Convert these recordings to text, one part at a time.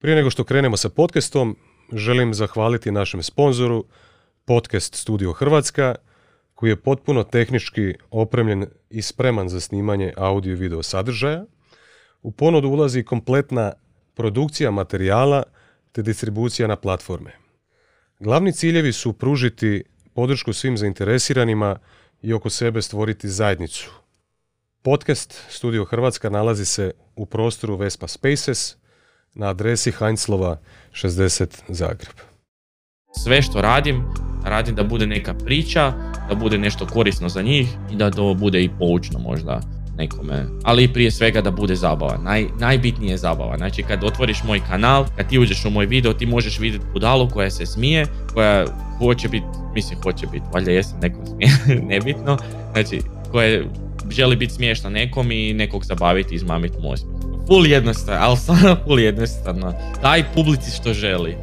Prije nego što krenemo sa podcastom, želim zahvaliti našem sponzoru Podcast Studio Hrvatska, koji je potpuno tehnički opremljen i spreman za snimanje audio i video sadržaja. U ponudu ulazi kompletna produkcija materijala te distribucija na platforme. Glavni ciljevi su pružiti podršku svim zainteresiranima i oko sebe stvoriti zajednicu. Podcast Studio Hrvatska nalazi se u prostoru Vespa Spaces na adresi Heinzlova 60 Zagreb. Sve što radim, radim da bude neka priča, da bude nešto korisno za njih i da to bude i poučno možda nekome. Ali prije svega da bude zabava. Naj, najbitnije je zabava. Znači kad otvoriš moj kanal, kad ti uđeš u moj video, ti možeš vidjeti budalu koja se smije, koja hoće biti, mislim hoće biti, valjda jesam nekom smije, nebitno. Znači koja želi biti smiješna nekom i nekog zabaviti i izmamiti mu Full jednostavno, ali stvarno full jednostavno. Daj publici što želi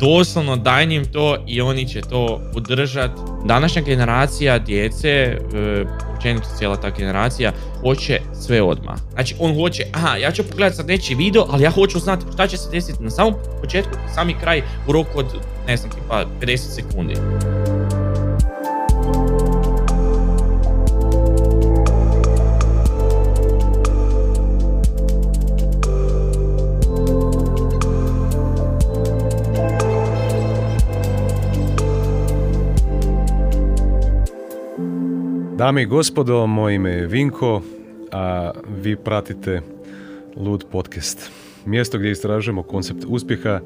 doslovno daj im to i oni će to podržat. Današnja generacija djece, e, općenito cijela ta generacija, hoće sve odmah. Znači on hoće, aha, ja ću pogledati sad nečiji video, ali ja hoću znati šta će se desiti na samom početku, sami kraj u roku od, ne znam, tipa 50 sekundi. Dame i gospodo, moje ime je Vinko, a vi pratite Lud Podcast. Mjesto gdje istražujemo koncept uspjeha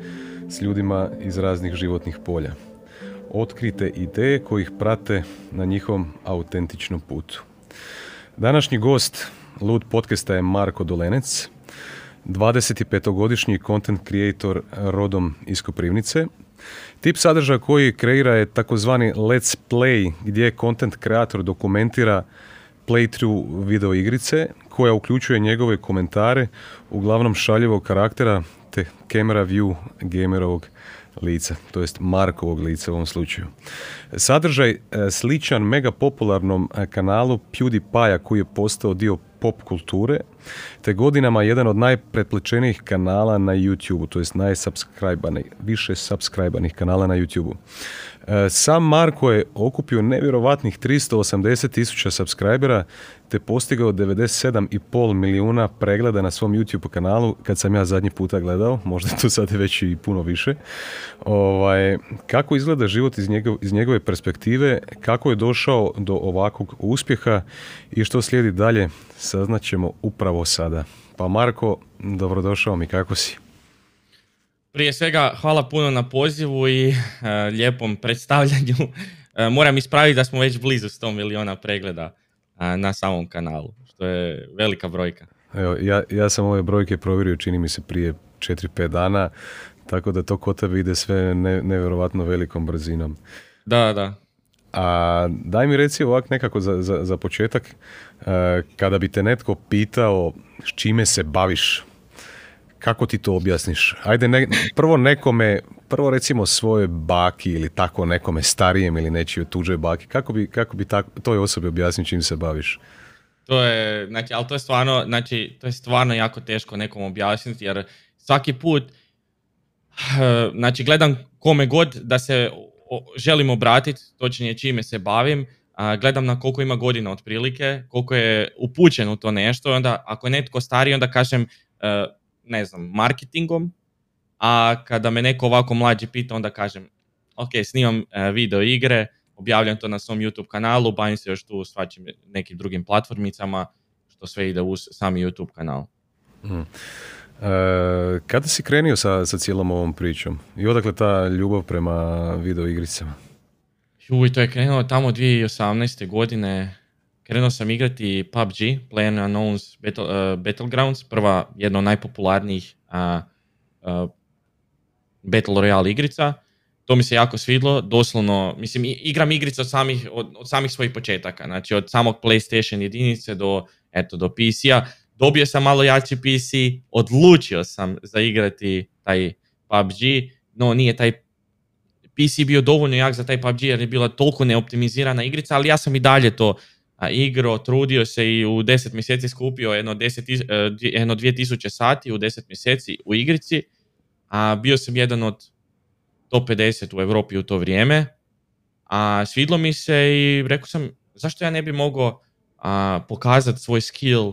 s ljudima iz raznih životnih polja. Otkrite ideje koji ih prate na njihovom autentičnom putu. Današnji gost Lud Podcasta je Marko Dolenec, 25-godišnji content creator rodom iz Koprivnice, Tip sadržaja koji kreira je takozvani let's play, gdje content kreator dokumentira playthrough video igrice koja uključuje njegove komentare, uglavnom šaljevog karaktera te camera view gamerovog lica, to jest Markovog lica u ovom slučaju. Sadržaj e, sličan mega popularnom e, kanalu PewDiePie koji je postao dio pop kulture, te godinama jedan od najpretplečenijih kanala na YouTube, to jest najsubscribanih, više subscribanih kanala na YouTube. E, sam Marko je okupio nevjerovatnih 380 tisuća subscribera te postigao 97,5 milijuna pregleda na svom YouTube kanalu kad sam ja zadnji puta gledao, možda tu sad je već i puno više. Ovaj, kako izgleda život iz, njegov, iz njegove perspektive, kako je došao do ovakvog uspjeha i što slijedi dalje, saznaćemo upravo sada. Pa Marko, dobrodošao mi, kako si? Prije svega, hvala puno na pozivu i uh, lijepom predstavljanju. Uh, moram ispraviti da smo već blizu 100 miliona pregleda na samom kanalu, što je velika brojka. Evo, ja, ja sam ove brojke provjerio, čini mi se prije 4-5 dana, tako da to kod tebe ide sve ne, nevjerovatno velikom brzinom. Da, da. A daj mi reci ovak nekako za, za, za početak, kada bi te netko pitao s čime se baviš, kako ti to objasniš? Ajde, ne, prvo nekome, prvo recimo svoje baki ili tako nekome starijem ili nečijoj tuđoj baki, kako bi, kako bi tako, toj osobi objasnio čim se baviš? To je, znači, ali to je stvarno, znači, to je stvarno jako teško nekom objasniti, jer svaki put, eh, znači, gledam kome god da se želim obratiti, točnije čime se bavim, gledam na koliko ima godina otprilike, koliko je upućen u to nešto, onda ako je netko stariji, onda kažem, eh, ne znam, marketingom, a kada me neko ovako mlađi pita, onda kažem, ok, snimam e, video igre, objavljam to na svom YouTube kanalu, bavim se još tu svačim nekim drugim platformicama, što sve ide uz sami YouTube kanal. Hmm. E, kada si krenio sa, sa cijelom ovom pričom? I odakle ta ljubav prema video igricama? Juj, to je krenulo tamo 2018. godine. Krenuo sam igrati PUBG, Player Unknown's Battle, uh, Battlegrounds, prva jedna od najpopularnijih uh, uh, Battle Royale igrica. To mi se jako svidlo, doslovno, mislim, igram igrice od samih, od, od samih svojih početaka, znači od samog PlayStation jedinice do, eto, do PC-a. Dobio sam malo jači PC, odlučio sam zaigrati taj PUBG, no nije taj PC bio dovoljno jak za taj PUBG jer je bila toliko neoptimizirana igrica, ali ja sam i dalje to igro, trudio se i u 10 mjeseci skupio jedno, 10, e, jedno 2000 sati u 10 mjeseci u igrici a bio sam jedan od top 50 u Europi u to vrijeme, a svidlo mi se i rekao sam zašto ja ne bi mogao pokazati svoj skill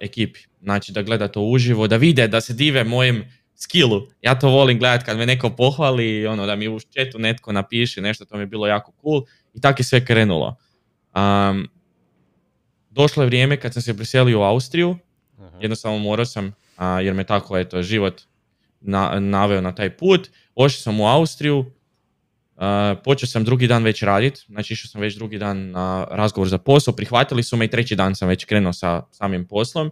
ekipi, znači da gleda to uživo, da vide, da se dive mojem skillu. Ja to volim gledat kad me neko pohvali, ono, da mi u chatu netko napiše nešto, to mi je bilo jako cool i tako je sve krenulo. Um, došlo je vrijeme kad sam se preselio u Austriju, jednostavno morao sam, jer me tako eto, život na, naveo na taj put. Ošao sam u Austriju, počeo sam drugi dan već raditi, znači išao sam već drugi dan na razgovor za posao, prihvatili su me i treći dan sam već krenuo sa samim poslom.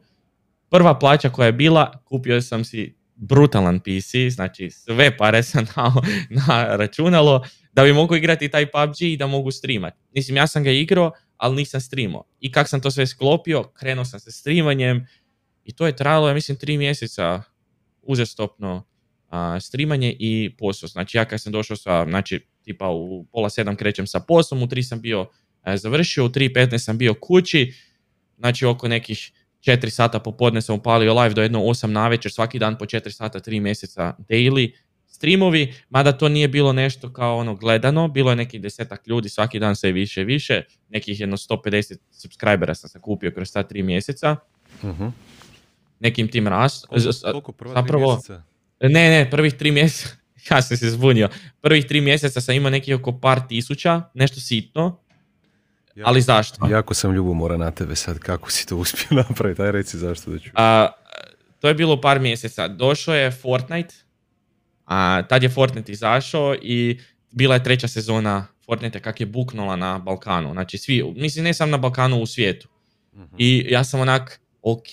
Prva plaća koja je bila, kupio sam si brutalan PC, znači sve pare sam dao na računalo da bi mogu igrati taj PUBG i da mogu streamati. Mislim, ja sam ga igrao, ali nisam streamao. I kak sam to sve sklopio, krenuo sam sa streamanjem i to je trajalo, ja mislim, tri mjeseca uzastopno a, streamanje i posao. Znači ja kad sam došao sa, znači tipa u pola sedam krećem sa poslom, u tri sam bio e, završio, u tri petnaest sam bio kući, znači oko nekih četiri sata popodne sam upalio live do jedno osam na večer, svaki dan po četiri sata, tri mjeseca daily streamovi, mada to nije bilo nešto kao ono gledano, bilo je nekih desetak ljudi, svaki dan sve više i više, nekih jedno 150 subscribera sam se kupio kroz ta tri mjeseca. uh Nekim tim rast. Koliko, prva Zapravo, mjeseca? Ne, ne, prvih tri mjeseca, ja sam se zbunio. Prvih tri mjeseca sam imao nekih oko par tisuća, nešto sitno, ali zašto? Jako sam ljubomora na tebe sad, kako si to uspio napraviti, aj reci zašto da ću. A, to je bilo par mjeseca. Došao je Fortnite, a tad je Fortnite izašao i bila je treća sezona Fortnite kak je buknula na Balkanu. Znači svi, mislim ne sam na Balkanu u svijetu. Mhm. I ja sam onak, ok,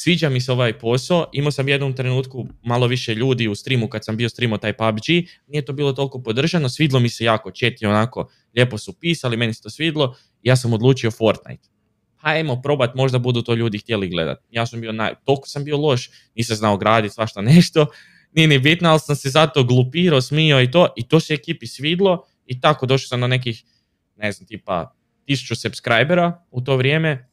sviđa mi se ovaj posao, imao sam jednom trenutku malo više ljudi u streamu kad sam bio streamao taj PUBG, nije to bilo toliko podržano, svidlo mi se jako, chat onako lijepo su pisali, meni se to svidlo, ja sam odlučio Fortnite. Hajmo probat, možda budu to ljudi htjeli gledat. Ja sam bio, naj... toliko sam bio loš, nisam znao graditi svašta nešto, nije ni bitno, ali sam se zato glupirao, smio i to, i to se ekipi svidlo i tako došao sam do nekih, ne znam, tipa tisuću subscribera u to vrijeme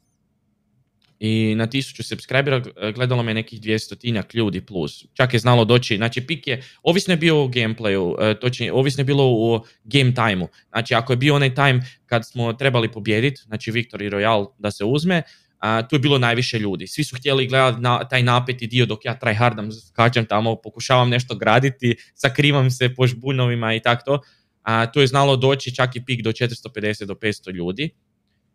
i na tisuću subscribera gledalo me nekih dvijestotinjak ljudi plus. Čak je znalo doći, znači pik je, ovisno je bio u gameplayu, e, točnije, ovisno je bilo u game timeu. Znači ako je bio onaj time kad smo trebali pobijediti, znači Victory Royale da se uzme, a, tu je bilo najviše ljudi. Svi su htjeli gledati na, taj napeti dio dok ja tryhardam, skačem tamo, pokušavam nešto graditi, sakrivam se po žbunovima i tako to. A, tu je znalo doći čak i pik do 450 do 500 ljudi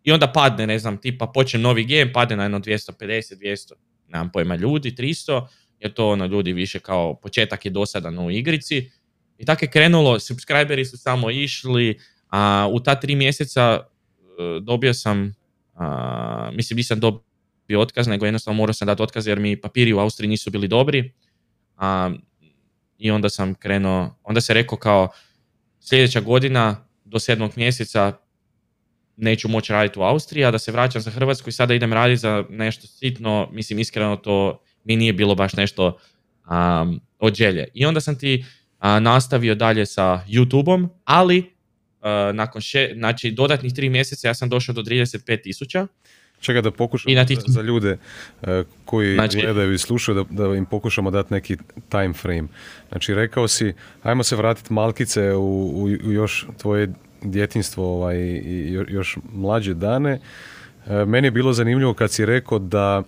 i onda padne, ne znam, tipa počne novi game, padne na jedno 250, 200, nemam pojma, ljudi, 300, jer to ono ljudi više kao početak je dosadan u igrici. I tako je krenulo, subscriberi su samo išli, a u ta tri mjeseca uh, dobio sam, uh, mislim nisam dobio otkaz, nego jednostavno morao sam dati otkaz jer mi papiri u Austriji nisu bili dobri. Uh, I onda sam krenuo, onda se rekao kao sljedeća godina do sedmog mjeseca neću moći raditi u Austriji, a da se vraćam za Hrvatsku i sada idem raditi za nešto sitno, mislim iskreno to mi nije bilo baš nešto um, od želje. I onda sam ti nastavio dalje sa YouTube-om, ali uh, nakon še, znači dodatnih tri mjeseca ja sam došao do 35 tisuća. Čekaj da pokušam tih... za ljude uh, koji znači, gledaju i slušaju da, da im pokušamo dati neki time frame. Znači rekao si, ajmo se vratiti malkice u, u, u još tvoje djetinstvo ovaj, i još mlađe dane. E, meni je bilo zanimljivo kad si rekao da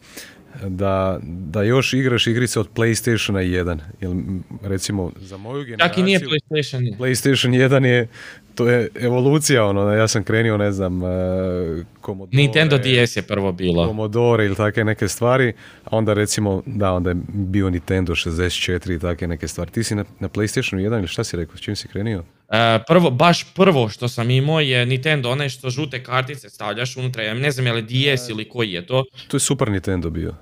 da, da još igraš igrice od PlayStationa 1. Jel, recimo, za moju generaciju... Čak i nije PlayStation. PlayStation 1 je, to je evolucija, ono, ja sam krenio, ne znam, uh, Commodore... Nintendo DS je prvo bilo. Commodore ili takve neke stvari, a onda recimo, da, onda je bio Nintendo 64 i takve neke stvari. Ti si na, na PlayStationu 1 ili šta si rekao, s čim si krenio? E, prvo, baš prvo što sam imao je Nintendo, onaj što žute kartice stavljaš unutra, ja ne znam je li DS ili koji je to. To je Super Nintendo bio.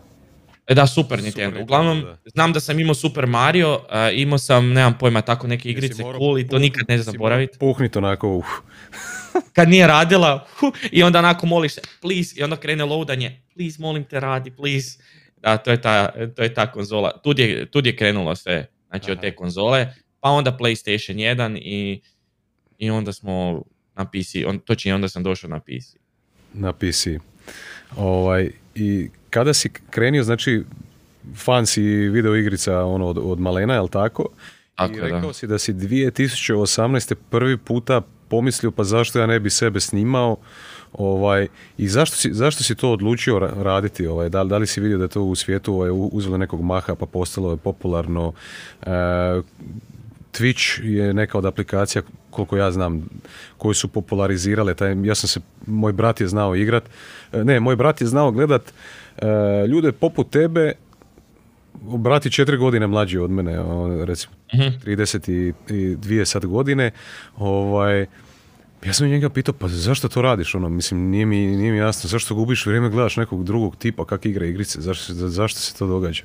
E da, Super Nintendo. Uglavnom, znam da sam imao Super Mario, uh, imao sam, nemam pojma, tako neke igrice cool i to nikad ne znam zaboraviti. Puhnit onako, uh. Kad nije radila, uh, i onda onako moliš se, please, i onda krene loadanje, please, molim te radi, please. Da, to je ta, to je ta konzola. Tud je, tud je krenulo sve, znači od te konzole pa onda PlayStation 1 i, i onda smo na PC, on, točnije onda sam došao na PC. Na PC. Ovaj, I kada si krenio, znači fancy video igrica ono, od, od malena, jel tako? Tako I je, da. rekao si da si 2018. prvi puta pomislio pa zašto ja ne bi sebe snimao ovaj, i zašto si, zašto si to odlučio ra- raditi? Ovaj, da, li- da li si vidio da je to u svijetu ovaj, uzelo nekog maha pa postalo je popularno? E, Twitch je neka od aplikacija, koliko ja znam, koje su popularizirale. Taj, ja sam se, moj brat je znao igrat, e, ne, moj brat je znao gledat e, ljude poput tebe, brat je četiri godine mlađi od mene, recimo Mhm. 32 sad godine, ovaj, ja sam njega pitao, pa zašto to radiš? Ono, mislim, nije mi, nije mi jasno, zašto gubiš vrijeme, gledaš nekog drugog tipa kak igra igrice, zašto, zašto se to događa?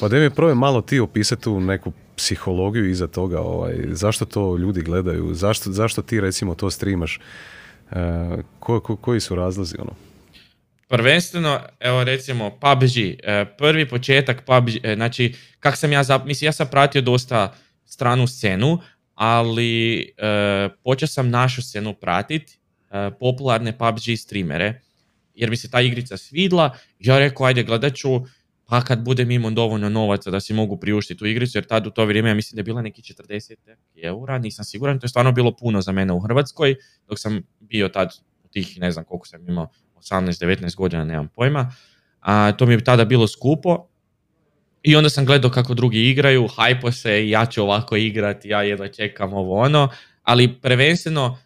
Pa da mi prvo malo ti opisati tu neku psihologiju iza toga, ovaj, zašto to ljudi gledaju, zašto, zašto ti recimo to streamaš, e, ko- ko- koji su razlozi, ono? Prvenstveno, evo recimo PUBG, e, prvi početak PUBG, e, znači kak sam ja, zap- mislim ja sam pratio dosta stranu scenu, ali e, počeo sam našu scenu pratit, e, popularne PUBG streamere, jer mi se ta igrica svidla, ja rekao ajde gledat ću, pa kad budem imao dovoljno novaca da si mogu priuštiti tu igricu, jer tad u to vrijeme ja mislim da je bila neki 40 eura, nisam siguran, to je stvarno bilo puno za mene u Hrvatskoj, dok sam bio tad tih, ne znam koliko sam imao, 18-19 godina, nemam pojma. A, to mi je tada bilo skupo. I onda sam gledao kako drugi igraju, hajpo se, ja ću ovako igrati, ja jedva čekam ovo ono. Ali prvenstveno,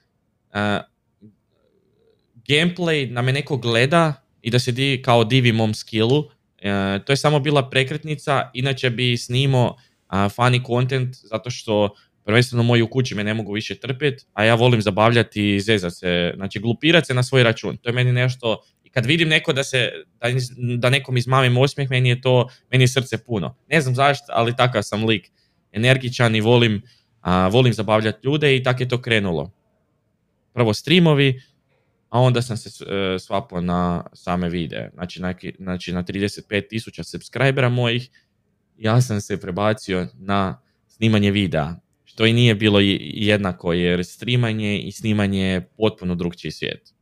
gameplay da me neko gleda i da se di, kao divi mom skillu, to je samo bila prekretnica, inače bi snimao funny content zato što prvenstveno moji u kući me ne mogu više trpjeti, a ja volim zabavljati i zezat se, znači glupirat se na svoj račun. To je meni nešto, i kad vidim neko da se, da, da nekom izmamim osmijeh, meni je to, meni je srce puno. Ne znam zašto, ali takav sam lik. Energičan i volim, volim zabavljati ljude i tako je to krenulo. Prvo streamovi, a onda sam se e, svapao na same videe. Znači, znači na 35 tisuća subscribera mojih, ja sam se prebacio na snimanje videa. Što i nije bilo jednako, jer streamanje i snimanje je potpuno drugčiji svijet.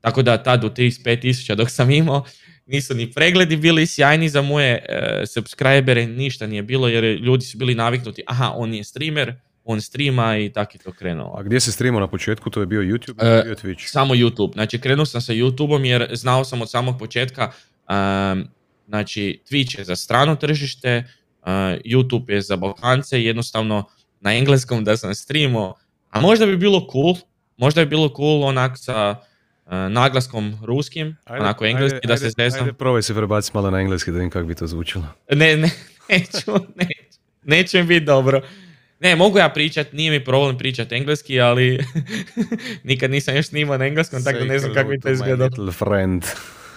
Tako da tad u 35 tisuća dok sam imao, nisu ni pregledi bili sjajni za moje e, subscribere, ništa nije bilo jer ljudi su bili naviknuti, aha, on je streamer, on streama i tako je to krenulo. A gdje se streamao na početku, to je bio YouTube E, ili bio Twitch? Samo YouTube. Znači, krenuo sam sa YouTubeom jer znao sam od samog početka, um, znači, Twitch je za strano tržište, uh, YouTube je za Balkance, jednostavno na engleskom da sam streamao, a možda bi bilo cool, možda bi bilo cool onak sa uh, naglaskom ruskim, onako engleski da se ajde, zezam. ajde, probaj se prebaciti malo na engleski da vidim kako bi to zvučilo. Ne, ne, neću, neću, neće mi biti dobro. Ne, mogu ja pričat, nije mi problem pričat engleski, ali nikad nisam još snimao na engleskom, tako da ne znam kako bi to izgledalo. little friend.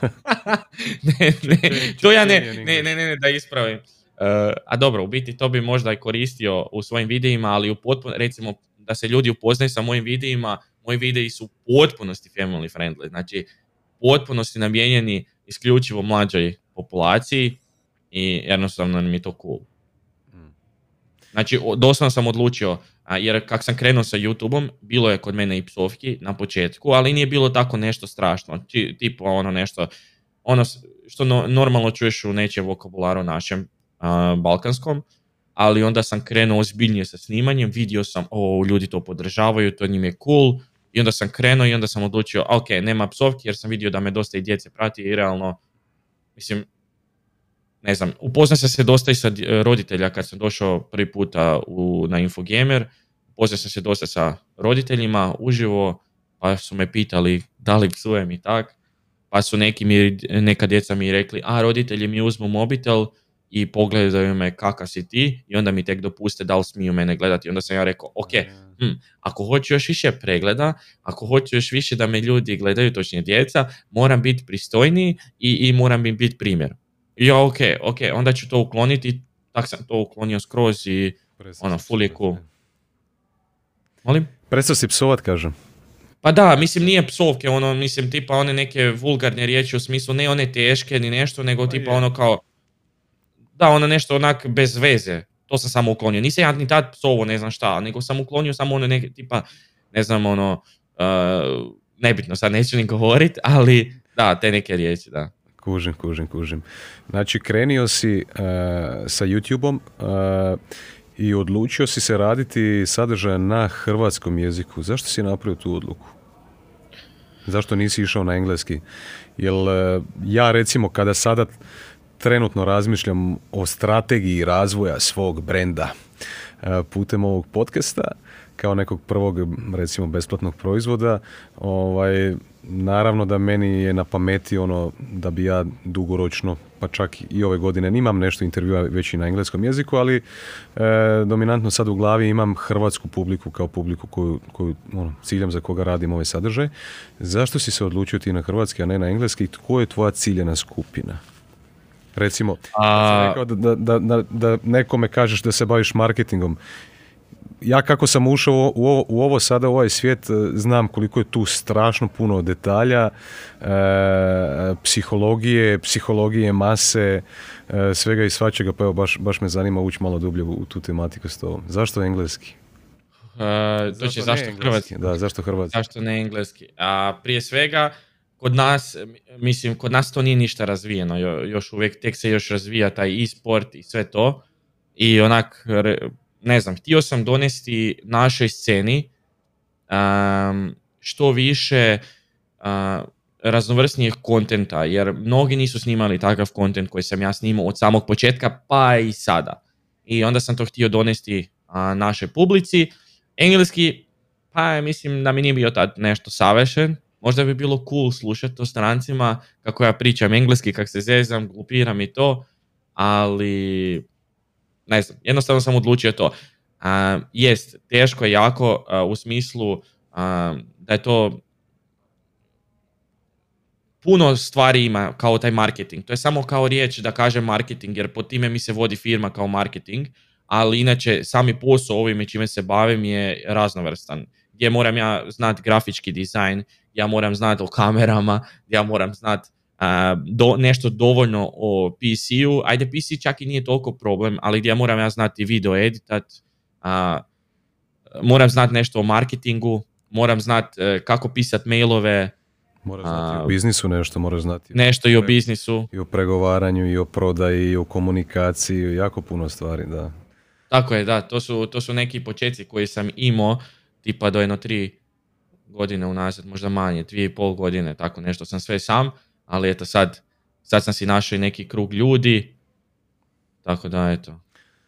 ne, ne, to ja ne, ne, ne, ne, ne, da ispravim. Uh, a dobro, u biti to bi možda i koristio u svojim videima, ali u potpuno, recimo, da se ljudi upoznaju sa mojim videima, moji videi su u potpunosti family friendly, znači u potpunosti namijenjeni isključivo mlađoj populaciji i jednostavno mi je to cool. Znači, doslovno sam odlučio, jer kak sam krenuo sa YouTubeom, bilo je kod mene i psovki na početku, ali nije bilo tako nešto strašno. Ti, tipa ono nešto, ono što no- normalno čuješ u nečijem vokabularu našem a, balkanskom, ali onda sam krenuo ozbiljnije sa snimanjem, vidio sam, o, ljudi to podržavaju, to njim je cool, i onda sam krenuo i onda sam odlučio, ok, nema psovki jer sam vidio da me dosta i djece prati i realno, mislim, ne znam, upoznao sam se dosta i sa roditelja kad sam došao prvi puta u, na Infogamer, upoznao sam se dosta sa roditeljima uživo, pa su me pitali da li psujem i tak, pa su neki mi, neka djeca mi rekli, a roditelji mi uzmu mobitel i pogledaju me kakav si ti i onda mi tek dopuste da li smiju mene gledati. I onda sam ja rekao, ok, ako hoću još više pregleda, ako hoću još više da me ljudi gledaju, točnije djeca, moram biti pristojniji i, i moram im biti primjer. Ja, ok, ok, onda ću to ukloniti, tak sam to uklonio skroz i, Ono, full je cool. molim? Prestao si psovat, kažem. Pa da, mislim nije psovke, ono, mislim tipa one neke vulgarne riječi u smislu ne one teške ni nešto, nego Pa tipa je. ono kao, da ono nešto onak bez veze, to sam samo uklonio. Nisam ja ni tad psovo ne znam šta, nego sam uklonio samo one neke tipa, ne znam ono, uh, nebitno sad neću ni govorit, ali da, te neke riječi, da. Kužim, kužim, kužim. Znači, krenio si uh, sa YouTube-om uh, i odlučio si se raditi sadržaj na hrvatskom jeziku. Zašto si napravio tu odluku? Zašto nisi išao na engleski? Jer uh, ja recimo kada sada trenutno razmišljam o strategiji razvoja svog brenda putem ovog podcasta, kao nekog prvog recimo besplatnog proizvoda, ovaj, naravno da meni je na pameti ono da bi ja dugoročno, pa čak i ove godine nimam nešto intervjua već i na engleskom jeziku, ali e, dominantno sad u glavi imam hrvatsku publiku kao publiku koju, koju ono, ciljam za koga radim ovaj sadržaj. Zašto si se odlučio ti na hrvatski, a ne na engleski? Tko je tvoja ciljena skupina? Recimo, a... rekao da, da, da, da nekome kažeš da se baviš marketingom ja kako sam ušao u ovo, u ovo sada, u ovaj svijet, e, znam koliko je tu strašno puno detalja, e, psihologije, psihologije mase, e, svega i svačega, pa evo baš, baš me zanima ući malo dublje u, tu tematiku s tobom. Zašto engleski? Uh, zašto, zašto hrvatski? Da, zašto hrvatski? Zašto ne engleski? A prije svega, kod nas, mislim, kod nas to nije ništa razvijeno, još uvijek tek se još razvija taj e-sport i sve to. I onak, ne znam, htio sam donesti našoj sceni um, što više uh, raznovrsnijeg kontenta, jer mnogi nisu snimali takav kontent koji sam ja snimao od samog početka, pa i sada. I onda sam to htio donesti uh, našoj publici. Engleski, pa mislim da mi nije bio tad nešto savršen, možda bi bilo cool slušati to strancima kako ja pričam engleski, kako se zezam, glupiram i to, ali ne znam, jednostavno sam odlučio to. Uh, jest, teško je jako u smislu da je to puno stvari ima kao taj marketing. To je samo kao riječ da kažem marketing, jer po time mi se vodi firma kao marketing, ali inače sami posao ovime čime se bavim je raznovrstan. Gdje moram ja znati grafički dizajn, ja moram znati o kamerama, ja moram znati do, nešto dovoljno o PC-u. Ajde, PC čak i nije toliko problem, ali gdje moram ja znati video editat, a, moram znati nešto o marketingu, moram znati e, kako pisati mailove. Moraš znati o biznisu nešto, moraš znati. Nešto i o biznisu. I o pregovaranju, i o prodaji, i o komunikaciji, jako puno stvari, da. Tako je, da, to su, to su neki početci koji sam imao, tipa do jedno tri godine unazad, možda manje, dvije i pol godine, tako nešto sam sve sam ali eto sad, sad sam si našao i neki krug ljudi, tako da eto,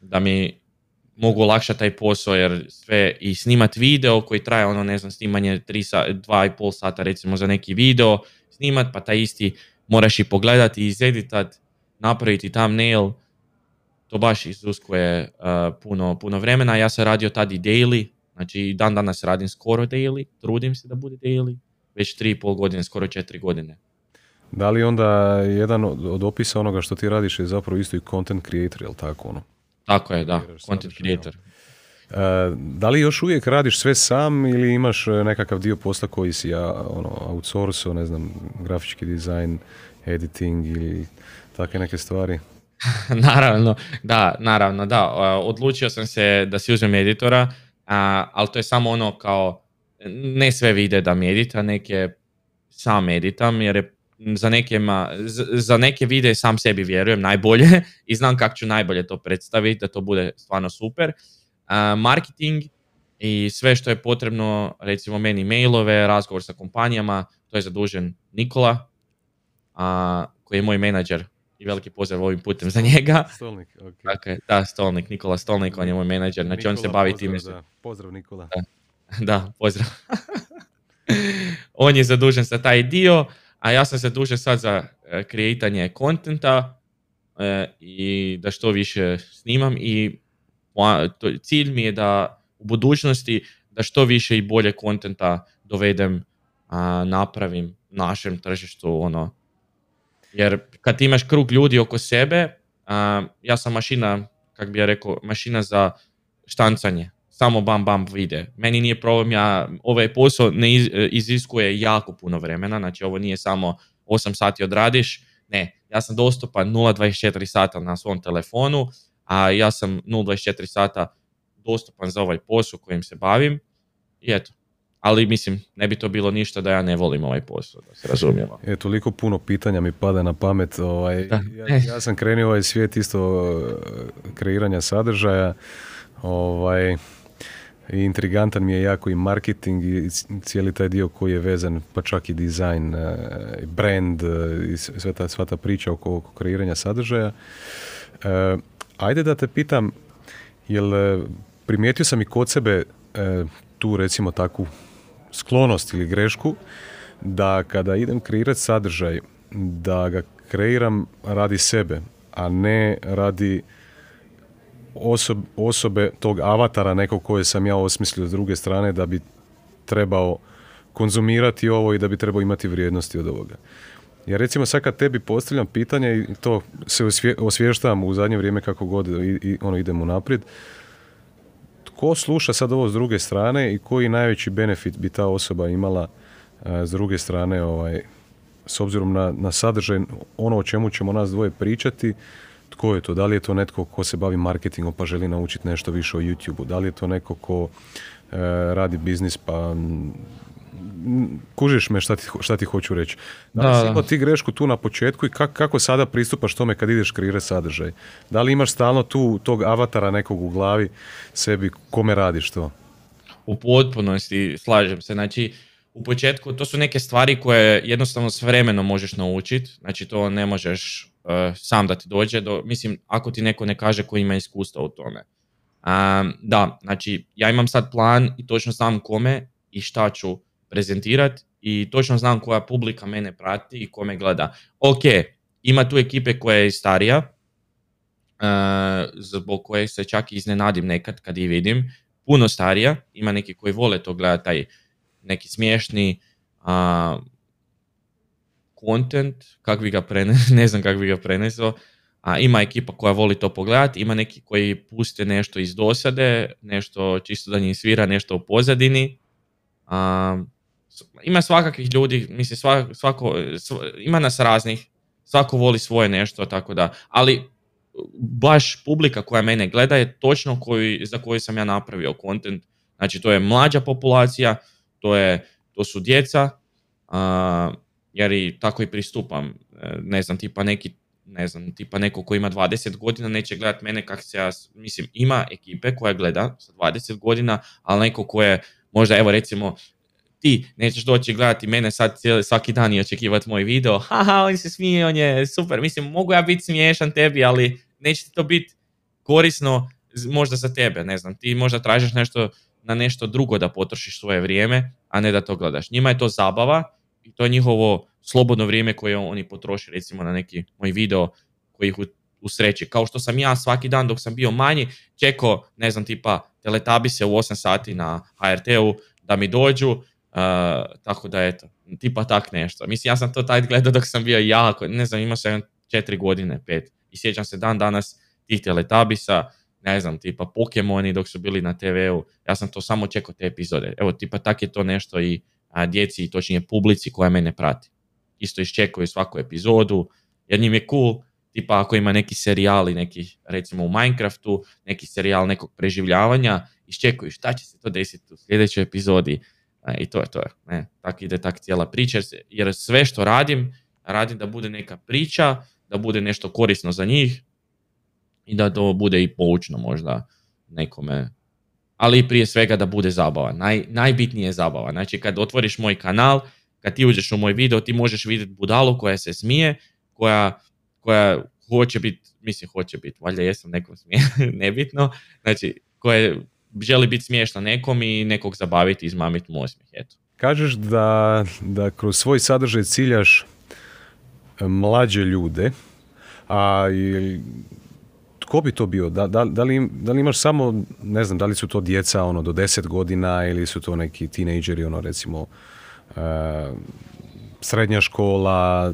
da mi mogu olakšati taj posao jer sve i snimat video koji traje ono ne znam snimanje 3 sa, 2,5 sata recimo za neki video snimat pa taj isti moraš i pogledati i izeditat, napraviti thumbnail, to baš izuskuje uh, puno, puno vremena. Ja sam radio tad i daily, znači dan danas radim skoro daily, trudim se da bude daily, već 3,5 godine, skoro 4 godine. Da li onda jedan od opisa onoga što ti radiš je zapravo isto i content creator, jel tako ono? Tako je, da, content creator. Uh, da li još uvijek radiš sve sam ili imaš e, nekakav dio posla koji si ja ono, outsourceo, ne znam, grafički dizajn, editing ili takve neke stvari? naravno, da, naravno, da. Odlučio sam se da si uzmem editora, ali to je samo ono kao, ne sve vide da mi edita, neke sam editam jer je za neke, za neke videe sam sebi vjerujem najbolje i znam kako ću najbolje to predstaviti, da to bude stvarno super. Marketing i sve što je potrebno, recimo meni mailove, razgovor sa kompanijama, to je zadužen Nikola, a, koji je moj menadžer i veliki pozdrav ovim putem za njega. Stolnik, ok. Dakle, da, Stolnik, Nikola Stolnik, on je moj menadžer, znači on se bavi time. Da. Pozdrav Nikola. Da, da pozdrav. on je zadužen za taj dio a ja sam duže sad za e, kreiranje kontenta e, i da što više snimam i cilj mi je da u budućnosti da što više i bolje kontenta dovedem, a, napravim našem tržištu ono. Jer kad imaš krug ljudi oko sebe, ja sam mašina, kak bi ja rekao, mašina za štancanje samo bam bam vide. Meni nije problem, ja, ovaj posao ne iziskuje jako puno vremena, znači ovo nije samo 8 sati odradiš, ne, ja sam dostupan 0.24 sata na svom telefonu, a ja sam 0.24 sata dostupan za ovaj posao kojim se bavim i eto. ali mislim, ne bi to bilo ništa da ja ne volim ovaj posao, da se razumijemo. Je, toliko puno pitanja mi pada na pamet. Ovaj, ja, ja, sam krenio ovaj svijet isto eh, kreiranja sadržaja. Ovaj, i intrigantan mi je jako i marketing i cijeli taj dio koji je vezan, pa čak i dizajn, eh, brand eh, i sve ta, sva ta priča oko, oko kreiranja sadržaja. ajde da te pitam, jel primijetio sam i kod sebe tu recimo takvu sklonost ili grešku da kada idem kreirati sadržaj, da ga kreiram radi sebe, a ne radi osobe tog avatara nekog koje sam ja osmislio s druge strane da bi trebao konzumirati ovo i da bi trebao imati vrijednosti od ovoga. Ja recimo sad kad tebi postavljam pitanje i to se osvještavam u zadnje vrijeme kako god i, i ono idemo naprijed, ko sluša sad ovo s druge strane i koji najveći benefit bi ta osoba imala s druge strane ovaj, s obzirom na, na sadržaj, ono o čemu ćemo nas dvoje pričati, tko je to? Da li je to netko ko se bavi marketingom pa želi naučiti nešto više o YouTube-u? Da li je to neko ko e, radi biznis pa kužiš me šta ti, šta ti hoću reći. Da li si ti grešku tu na početku i kako, kako sada pristupaš tome kad ideš kreirati sadržaj? Da li imaš stalno tu tog avatara nekog u glavi sebi kome radiš to? U potpunosti slažem se. Znači, u početku to su neke stvari koje jednostavno s vremenom možeš naučiti. Znači, to ne možeš sam da ti dođe. Do, mislim, ako ti neko ne kaže ko ima iskustva u tome. Um, da, znači, ja imam sad plan i točno znam kome i šta ću prezentirati i točno znam koja publika mene prati i kome gleda. Ok, ima tu ekipe koja je starija, uh, zbog koje se čak iznenadim nekad kad ih vidim, puno starija, ima neki koji vole to gledati, neki smiješni uh, content, kak bi ga ne znam kako bi ga prenesao, a ima ekipa koja voli to pogledati, ima neki koji puste nešto iz dosade, nešto čisto da njih svira, nešto u pozadini. Uh, ima svakakvih ljudi, mislim svako, ima nas raznih, svako voli svoje nešto, tako da, ali baš publika koja mene gleda je točno koji, za koju sam ja napravio kontent. Znači to je mlađa populacija, to, je, to su djeca, jer i tako i pristupam. E, ne znam, tipa neki ne znam, tipa neko ko ima 20 godina neće gledat mene kak se ja, mislim, ima ekipe koja gleda sa 20 godina, ali neko ko je možda, evo recimo, ti nećeš doći gledati mene sad cijeli, svaki dan i očekivati moj video, haha, on se smije, on je super, mislim, mogu ja biti smiješan tebi, ali neće to biti korisno možda za tebe, ne znam, ti možda tražiš nešto na nešto drugo da potrošiš svoje vrijeme, a ne da to gledaš. Njima je to zabava i to je njihovo slobodno vrijeme koje oni potroši recimo na neki moj video koji ih usreći. Kao što sam ja svaki dan dok sam bio manji čekao, ne znam, tipa teletabise u 8 sati na HRT-u da mi dođu tako da eto, tipa tak nešto. Mislim, ja sam to taj gledao dok sam bio jako, ne znam, imao sam četiri godine, pet. I sjećam se dan danas tih teletabisa, ne znam, tipa Pokemoni dok su bili na TV-u, ja sam to samo čekao te epizode. Evo, tipa tak je to nešto i a, djeci točnije publici koja mene prati. Isto iščekuju svaku epizodu, jer njim je cool, tipa ako ima neki serijali, neki recimo u Minecraftu, neki serijal nekog preživljavanja, iščekuju šta će se to desiti u sljedećoj epizodi, E, I to je to. Ne, tak ide tak cijela priča. Jer sve što radim, radim da bude neka priča, da bude nešto korisno za njih i da to bude i poučno možda nekome. Ali prije svega da bude zabava. Naj, najbitnije je zabava. Znači kad otvoriš moj kanal, kad ti uđeš u moj video, ti možeš vidjeti budalu koja se smije, koja, koja hoće biti, mislim hoće biti, valjda jesam nekom smije, nebitno, znači koja želi biti smiješna nekom i nekog zabaviti i izmamiti mu osmijeh. Eto. Kažeš da, da kroz svoj sadržaj ciljaš e, mlađe ljude, a tko bi to bio? Da, da, da, li, da li imaš samo, ne znam, da li su to djeca ono do 10 godina ili su to neki tinejdžeri, ono recimo uh, srednja škola?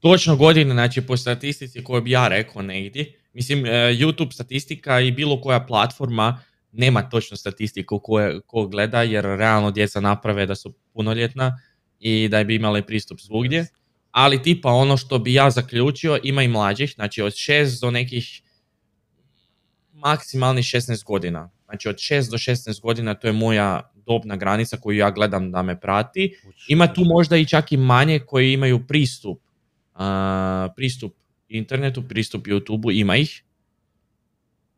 Točno godine, znači po statistici koju bi ja rekao negdje, mislim e, YouTube statistika i bilo koja platforma nema točno statistiku koje, ko gleda jer realno djeca naprave da su punoljetna i da bi imali pristup svugdje. Ali tipa ono što bi ja zaključio ima i mlađih, znači od 6 do nekih maksimalnih 16 godina. Znači od 6 do 16 godina to je moja dobna granica koju ja gledam da me prati. Ima tu možda i čak i manje koji imaju pristup, pristup internetu, pristup YouTube, ima ih.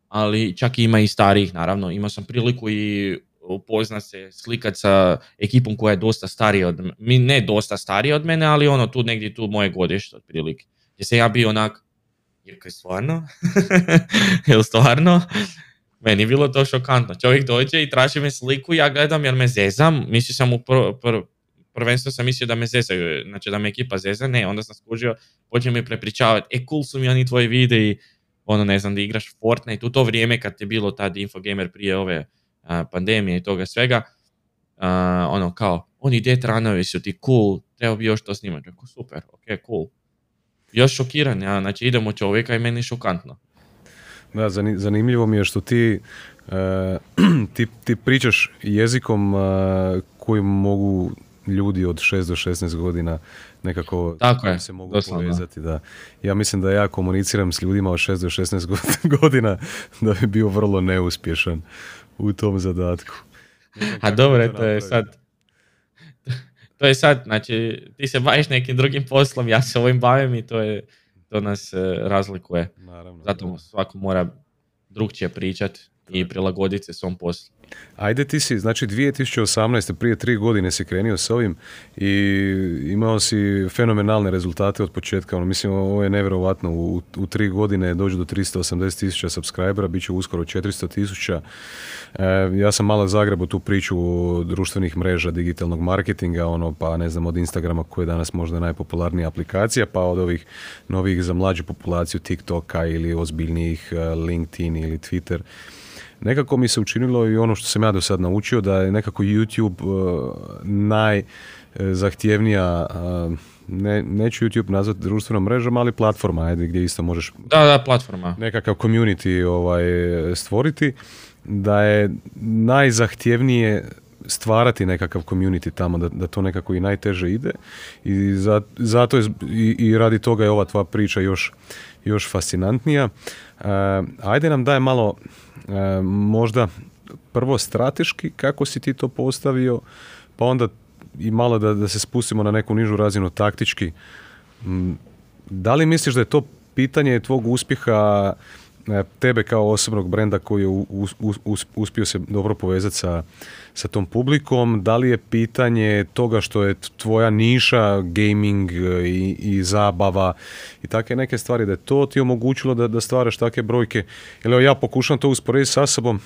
Ali čak ima i starijih, naravno. Imao sam priliku i upozna se, slikat sa ekipom koja je dosta starija od mene, ne dosta starija od mene, ali ono tu negdje tu moje godište otprilike. Gdje sam ja bio onak, je kaj stvarno? Jel stvarno? Meni je bilo to šokantno. Čovjek dođe i traži me sliku, ja gledam jer me zezam, mislio sam u pr, prvenstveno sam mislio da me zezaju, znači da me ekipa zeza, ne, onda sam skužio, počeo mi prepričavati, e cool su mi oni tvoji videi, ono ne znam da igraš Fortnite, u to vrijeme kad je bilo tad Infogamer prije ove pandemije i toga svega, ono kao, oni death ranovi su ti cool, treba bi još to snimati. Super, ok, cool. Još šokiran, ja, znači idemo čovjeka i meni šokantno. Da, zanimljivo mi je što ti, e, ti, ti pričaš jezikom uh, koji mogu ljudi od 6 do 16 godina nekako Tako je, se mogu povezati. Da. Ja mislim da ja komuniciram s ljudima od 6 do 16 godina da bi bio vrlo neuspješan u tom zadatku. A dobro, to je sad, to je sad, znači ti se baviš nekim drugim poslom, ja se ovim bavim i to je, to nas e, razlikuje. Naravno. Zato svako mora drugčije pričati i prilagoditi se svom poslu. Ajde ti si, znači 2018. prije tri godine si krenio s ovim i imao si fenomenalne rezultate od početka. Ono, mislim, ovo je nevjerovatno. U, u tri godine dođu do 380 tisuća subscribera, bit će uskoro 400 tisuća. E, ja sam malo Zagrebu tu priču društvenih mreža, digitalnog marketinga, ono, pa ne znam, od Instagrama koja je danas možda najpopularnija aplikacija, pa od ovih novih za mlađu populaciju TikToka ili ozbiljnijih e, LinkedIn ili Twitter nekako mi se učinilo i ono što sam ja do sad naučio da je nekako YouTube uh, najzahtjevnija uh, ne, neću YouTube nazvati društvenom mrežom, ali platforma ajde, gdje isto možeš da, da, platforma. nekakav community ovaj, stvoriti, da je najzahtjevnije stvarati nekakav community tamo, da, da to nekako i najteže ide i za, zato je, i, i radi toga je ova tva priča još, još fascinantnija. Uh, ajde nam daj malo E, možda prvo strateški kako si ti to postavio, pa onda i malo da, da se spustimo na neku nižu razinu taktički. Da li misliš da je to pitanje tvog uspjeha e, tebe kao osobnog brenda koji je uspio se dobro povezati sa, sa tom publikom, da li je pitanje toga što je tvoja niša gaming e, i, i zabava i takve neke stvari, da je to ti omogućilo da, da stvaraš takve brojke. Jer ja pokušam to usporediti sa sobom,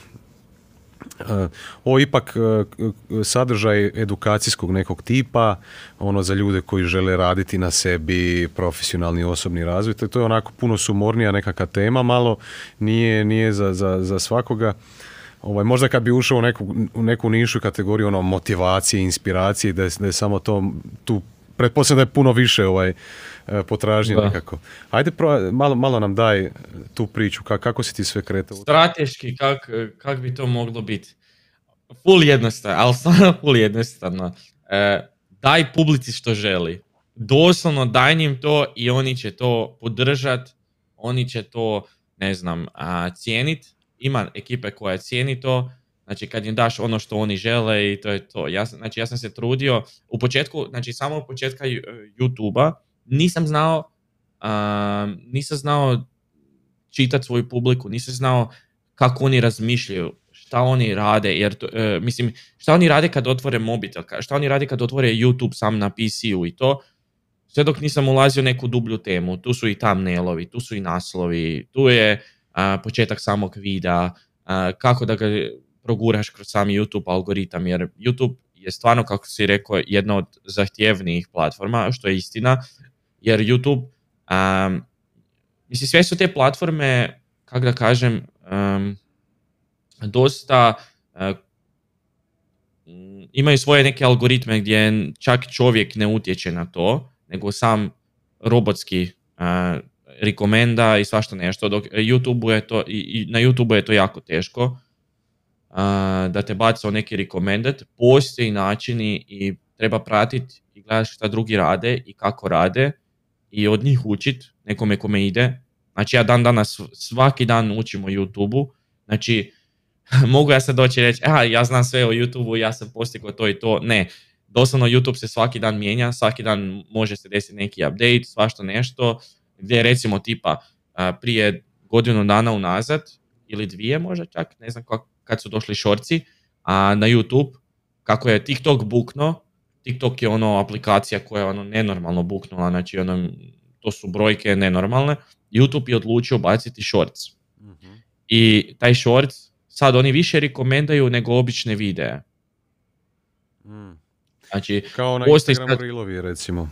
ovo ipak e, sadržaj edukacijskog nekog tipa, ono za ljude koji žele raditi na sebi, profesionalni osobni razvoj, to je onako puno sumornija nekakva tema, malo nije, nije za, za, za svakoga. Ovaj, možda kad bi ušao u neku, u neku nišu kategoriju ono, motivacije, inspiracije, da je, da je samo to tu pretpostavljam da je puno više ovaj e, potražnje nekako. Ajde malo, malo nam daj tu priču, kako, kako si ti sve kretao? Strateški, kak, kak bi to moglo biti? Full jednostavno, ali stvarno full jednostavno. E, daj publici što želi. Doslovno daj njim to i oni će to podržat, oni će to, ne znam, cijenit. Ima ekipe koja cijeni to, Znači kad im daš ono što oni žele i to je to. Ja, znači ja sam se trudio u početku, znači samo u početka YouTube-a nisam znao uh, nisam znao čitati svoju publiku, nisam znao kako oni razmišljaju, šta oni rade, jer to, uh, mislim, šta oni rade kad otvore mobitel, šta oni rade kad otvore YouTube sam na PC-u i to, sve dok nisam ulazio neku dublju temu, tu su i thumbnailovi, tu su i naslovi, tu je uh, početak samog videa, kako da ga proguraš kroz sami YouTube algoritam, jer YouTube je stvarno, kako si rekao, jedna od zahtjevnijih platforma, što je istina, jer YouTube, um, mislim, sve su te platforme, kako da kažem, um, dosta uh, imaju svoje neke algoritme gdje čak čovjek ne utječe na to, nego sam robotski uh, rekomenda i svašta nešto, dok YouTube je to, i, na YouTube je to jako teško, da te baca u neki recommended, postoji načini i treba pratiti i gledati šta drugi rade i kako rade i od njih učit nekome kome ide. Znači ja dan danas svaki dan učim o YouTube-u, znači mogu ja sad doći i reći, aha, ja znam sve o YouTube-u, ja sam postigao to i to. Ne, doslovno YouTube se svaki dan mijenja, svaki dan može se desiti neki update, svašta nešto, gdje recimo tipa prije godinu dana unazad, ili dvije možda čak, ne znam kad su došli šorci, a na YouTube, kako je TikTok bukno, TikTok je ono aplikacija koja je ono nenormalno buknula, znači ono, to su brojke nenormalne, YouTube je odlučio baciti shorts. Mhm. I taj shorts sad oni više rekomendaju nego obične videe. Mm. Znači, Kao na Instagramu sad... Reelovi, recimo.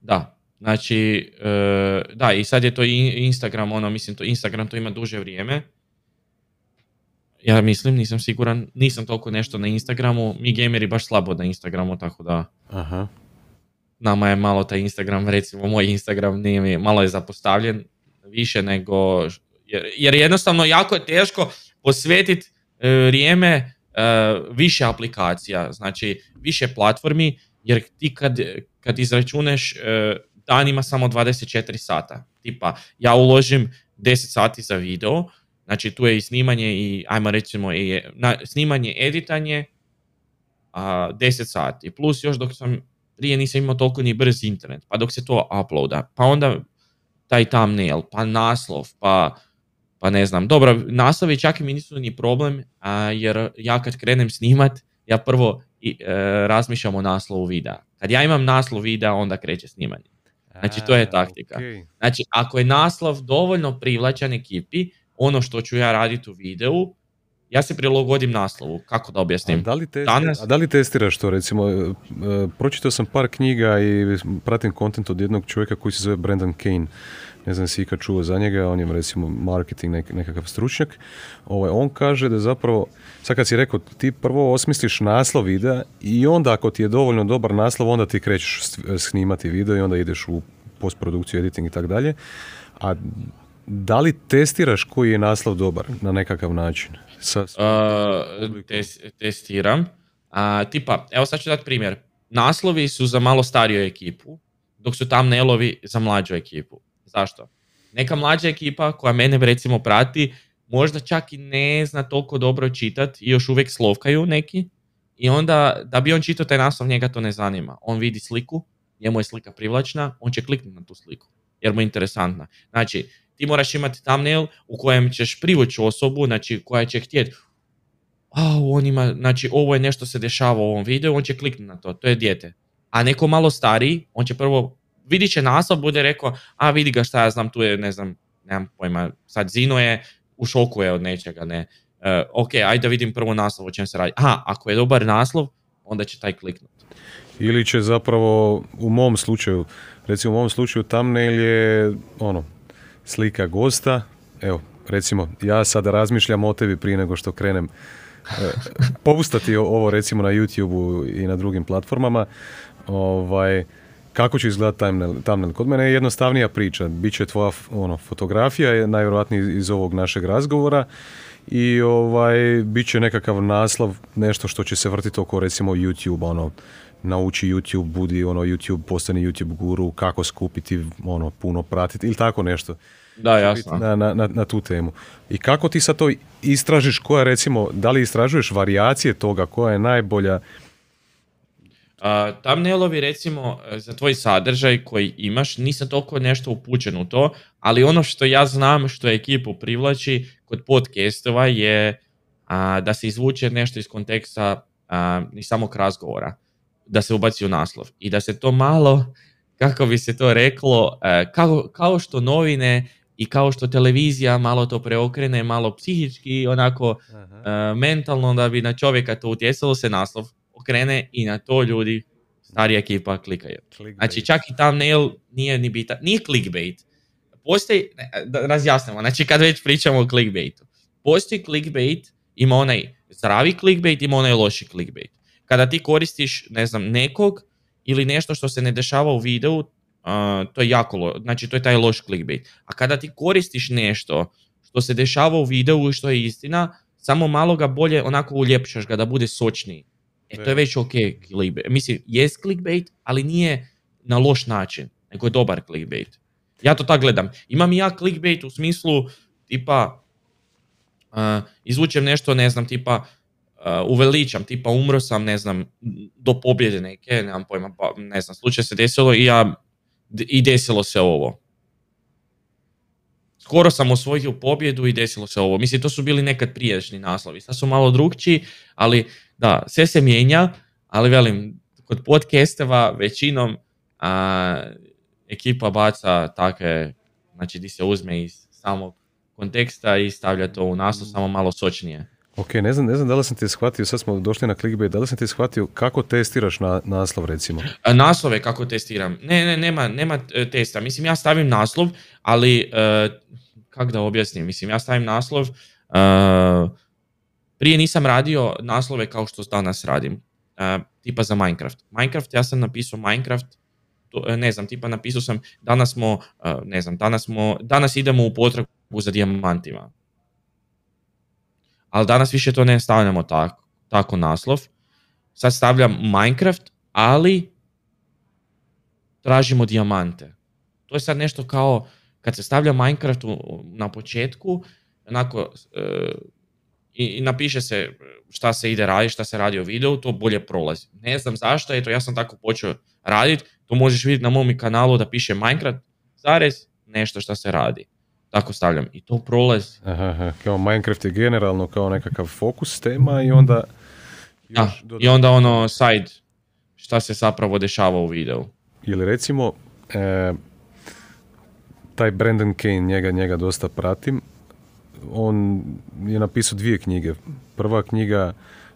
Da, znači, e, da, i sad je to Instagram, ono, mislim, to Instagram to ima duže vrijeme. Ja mislim, nisam siguran, nisam toliko nešto na Instagramu, mi gameri baš slabo na Instagramu, tako da... Aha. Nama je malo taj Instagram, recimo moj Instagram nije mi, malo je zapostavljen više nego, jer, jer jednostavno jako je teško posvetiti e, vrijeme e, više aplikacija, znači više platformi, jer ti kad, kad izračuneš e, dan ima samo 24 sata. Tipa, ja uložim 10 sati za video, znači tu je i snimanje i, ajmo recimo, i, na, snimanje, editanje, a, 10 sati. Plus još dok sam, prije nisam imao toliko ni brz internet, pa dok se to uploada, pa onda taj thumbnail, pa naslov, pa pa ne znam, dobro, naslovi čak i mi nisu ni problem, a, jer ja kad krenem snimat, ja prvo i, e, razmišljam o naslovu videa. Kad ja imam naslov videa, onda kreće snimanje. Znači, to je taktika. Znači, ako je naslov dovoljno privlačan ekipi, ono što ću ja raditi u videu, ja se prilagodim naslovu, kako da objasnim. A da li, Danas... a da li testiraš to, recimo, e, pročitao sam par knjiga i pratim kontent od jednog čovjeka koji se zove Brendan Kane ne znam si ikad čuo za njega, on je recimo marketing nek, nekakav stručnjak, ovaj, on kaže da zapravo, sad kad si rekao, ti prvo osmisliš naslov videa i onda ako ti je dovoljno dobar naslov, onda ti krećeš snimati video i onda ideš u postprodukciju, editing i tako dalje. A da li testiraš koji je naslov dobar na nekakav način? Sa, testiram. A, tipa, evo sad ću dati primjer. Naslovi su za malo stariju ekipu, dok su tam nelovi za mlađu ekipu. Zašto? Neka mlađa ekipa koja mene recimo prati, možda čak i ne zna toliko dobro čitati i još uvijek slovkaju neki. I onda da bi on čitao taj naslov, njega to ne zanima. On vidi sliku, njemu je slika privlačna, on će kliknuti na tu sliku jer mu je interesantna. Znači, ti moraš imati thumbnail u kojem ćeš privući osobu, znači koja će htjeti a on ima, znači ovo je nešto se dešava u ovom videu, on će kliknuti na to, to je dijete. A neko malo stariji, on će prvo vidit će naslov, bude rekao, a vidi ga šta ja znam, tu je, ne znam, nemam pojma, sad Zino je, u šoku je od nečega, ne. Uh, ok, ajde da vidim prvo naslov o čem se radi. Aha, ako je dobar naslov, onda će taj kliknuti. Ili će zapravo, u mom slučaju, recimo u mom slučaju thumbnail je, ono, slika gosta, evo, recimo, ja sada razmišljam o tebi prije nego što krenem e, postati ovo recimo na YouTube i na drugim platformama. Ovaj, kako će izgledati thumbnail, Kod mene je jednostavnija priča. Biće tvoja ono, fotografija, najvjerojatnije iz ovog našeg razgovora i ovaj, bit će nekakav naslov, nešto što će se vrtiti oko recimo YouTube, ono, nauči YouTube, budi ono YouTube, postani YouTube guru, kako skupiti, ono, puno pratiti ili tako nešto. Da, jasno. Na, na, na, tu temu. I kako ti sad to istražiš, koja recimo, da li istražuješ varijacije toga, koja je najbolja, Uh, thumbnailovi recimo za tvoj sadržaj koji imaš, nisam toliko nešto upućen u to, ali ono što ja znam što ekipu privlači kod podcastova je da se izvuče nešto iz konteksta uh, i samog razgovora, da se ubaci u naslov i da se to malo, kako bi se to reklo, e, kao, kao što novine i kao što televizija malo to preokrene, malo psihički, onako e, mentalno da bi na čovjeka to utjecalo se naslov okrene i na to ljudi, starija ekipa klikaju. Znači čak i thumbnail nije ni bitan, nije clickbait. Postoji, da razjasnimo, znači kad već pričamo o clickbaitu. Postoji clickbait, ima onaj zdravi clickbait, ima onaj loši clickbait. Kada ti koristiš, ne znam, nekog ili nešto što se ne dešava u videu, uh, to je jako lo, znači to je taj loš clickbait. A kada ti koristiš nešto što se dešava u videu i što je istina, samo malo ga bolje onako uljepšaš ga da bude sočniji. E, to je već ok clickbait. Mislim, jest clickbait, ali nije na loš način, nego je dobar clickbait. Ja to tako gledam. Imam i ja clickbait u smislu tipa izvučem nešto, ne znam, tipa uveličam, tipa umro sam, ne znam, do pobjede neke, nemam pojma, pa, ne znam, slučaj se desilo i ja, i desilo se ovo. Skoro sam osvojio pobjedu i desilo se ovo. Mislim, to su bili nekad prijašnji naslovi. Sad su malo drugčiji, ali da, sve se mijenja, ali velim, kod podcasteva većinom a, ekipa baca takve, znači di se uzme iz samog konteksta i stavlja to u naslov samo malo sočnije. Ok, ne znam, ne znam da li sam ti shvatio, sad smo došli na clickbait, da li sam ti shvatio kako testiraš na, naslov recimo? Naslove kako testiram? Ne, ne, nema, nema e, testa. Mislim, ja stavim naslov, ali uh, kak da objasnim? Mislim, ja stavim naslov, uh, prije nisam radio naslove kao što danas radim, tipa za Minecraft. Minecraft, ja sam napisao Minecraft, to, ne znam, tipa napisao sam, danas smo, ne znam, danas smo, danas idemo u potragu za dijamantima ali danas više to ne stavljamo tako, tako naslov. Sad stavljam Minecraft, ali tražimo dijamante. To je sad nešto kao, kad se stavlja Minecraft na početku, onako, e, i, napiše se šta se ide raditi, šta se radi u videu, to bolje prolazi. Ne znam zašto, eto ja sam tako počeo raditi, to možeš vidjeti na mom kanalu da piše Minecraft, zarez, nešto šta se radi tako stavljam. I to prolazi. Aha, kao Minecraft je generalno kao nekakav fokus tema i onda... Da, i onda ono side, šta se zapravo dešava u videu. Ili recimo, e, taj Brandon Kane, njega, njega dosta pratim, on je napisao dvije knjige. Prva knjiga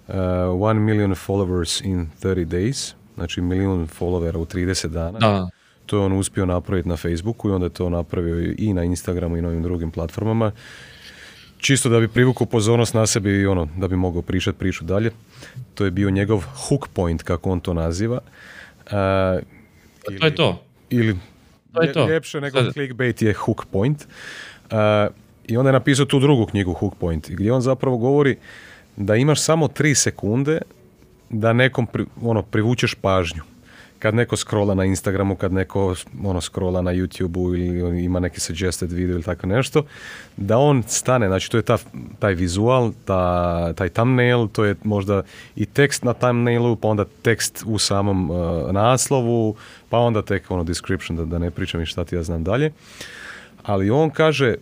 uh, One Million Followers in 30 Days, znači milijun followera u 30 dana. Da to je on uspio napraviti na Facebooku i onda je to napravio i na Instagramu i na ovim drugim platformama. Čisto da bi privukao pozornost na sebi i ono, da bi mogao pričati priču dalje. To je bio njegov hook point, kako on to naziva. Uh, ili, to je to. Ili to je to. ljepše nego Sad... clickbait je hook point. Uh, I onda je napisao tu drugu knjigu Hook Point, gdje on zapravo govori da imaš samo tri sekunde da nekom pri, ono, privučeš pažnju kad neko scrolla na Instagramu, kad neko ono, scrolla na YouTubeu ili ima neki suggested video ili tako nešto, da on stane, znači to je ta, taj vizual, ta, taj thumbnail, to je možda i tekst na thumbnailu, pa onda tekst u samom uh, naslovu, pa onda tek ono description, da, da ne pričam i šta ti ja znam dalje. Ali on kaže,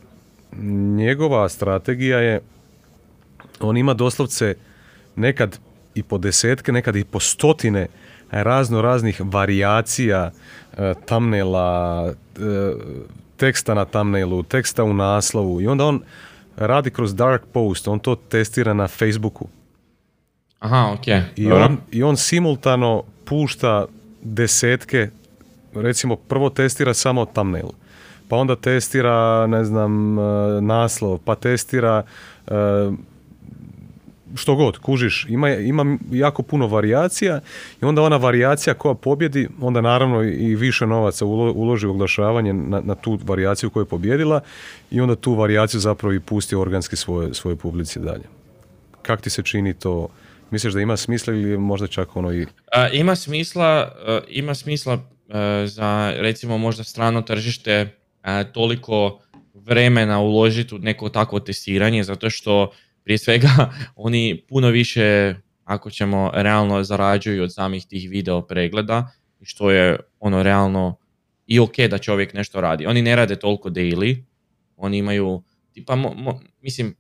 njegova strategija je, on ima doslovce nekad i po desetke, nekad i po stotine razno raznih varijacija e, thumbnaila, e, teksta na thumbnailu, teksta u naslovu i onda on radi kroz dark post, on to testira na Facebooku. Aha, ok. I on, I on simultano pušta desetke, recimo prvo testira samo thumbnail, pa onda testira, ne znam, e, naslov, pa testira što god, kužiš, ima, ima jako puno varijacija i onda ona varijacija koja pobjedi, onda naravno i više novaca uloži u oglašavanje na, na tu varijaciju koja je pobjedila i onda tu varijaciju zapravo i pusti organski svoje, svoje publici dalje. Kak ti se čini to? Misliš da ima smisla ili možda čak ono i... ima smisla, ima smisla za recimo možda strano tržište toliko vremena uložiti u neko takvo testiranje zato što prije svega oni puno više ako ćemo realno zarađuju od samih tih video pregleda što je ono realno i ok da čovjek nešto radi. Oni ne rade toliko daily, oni imaju, tipa, mo, mislim,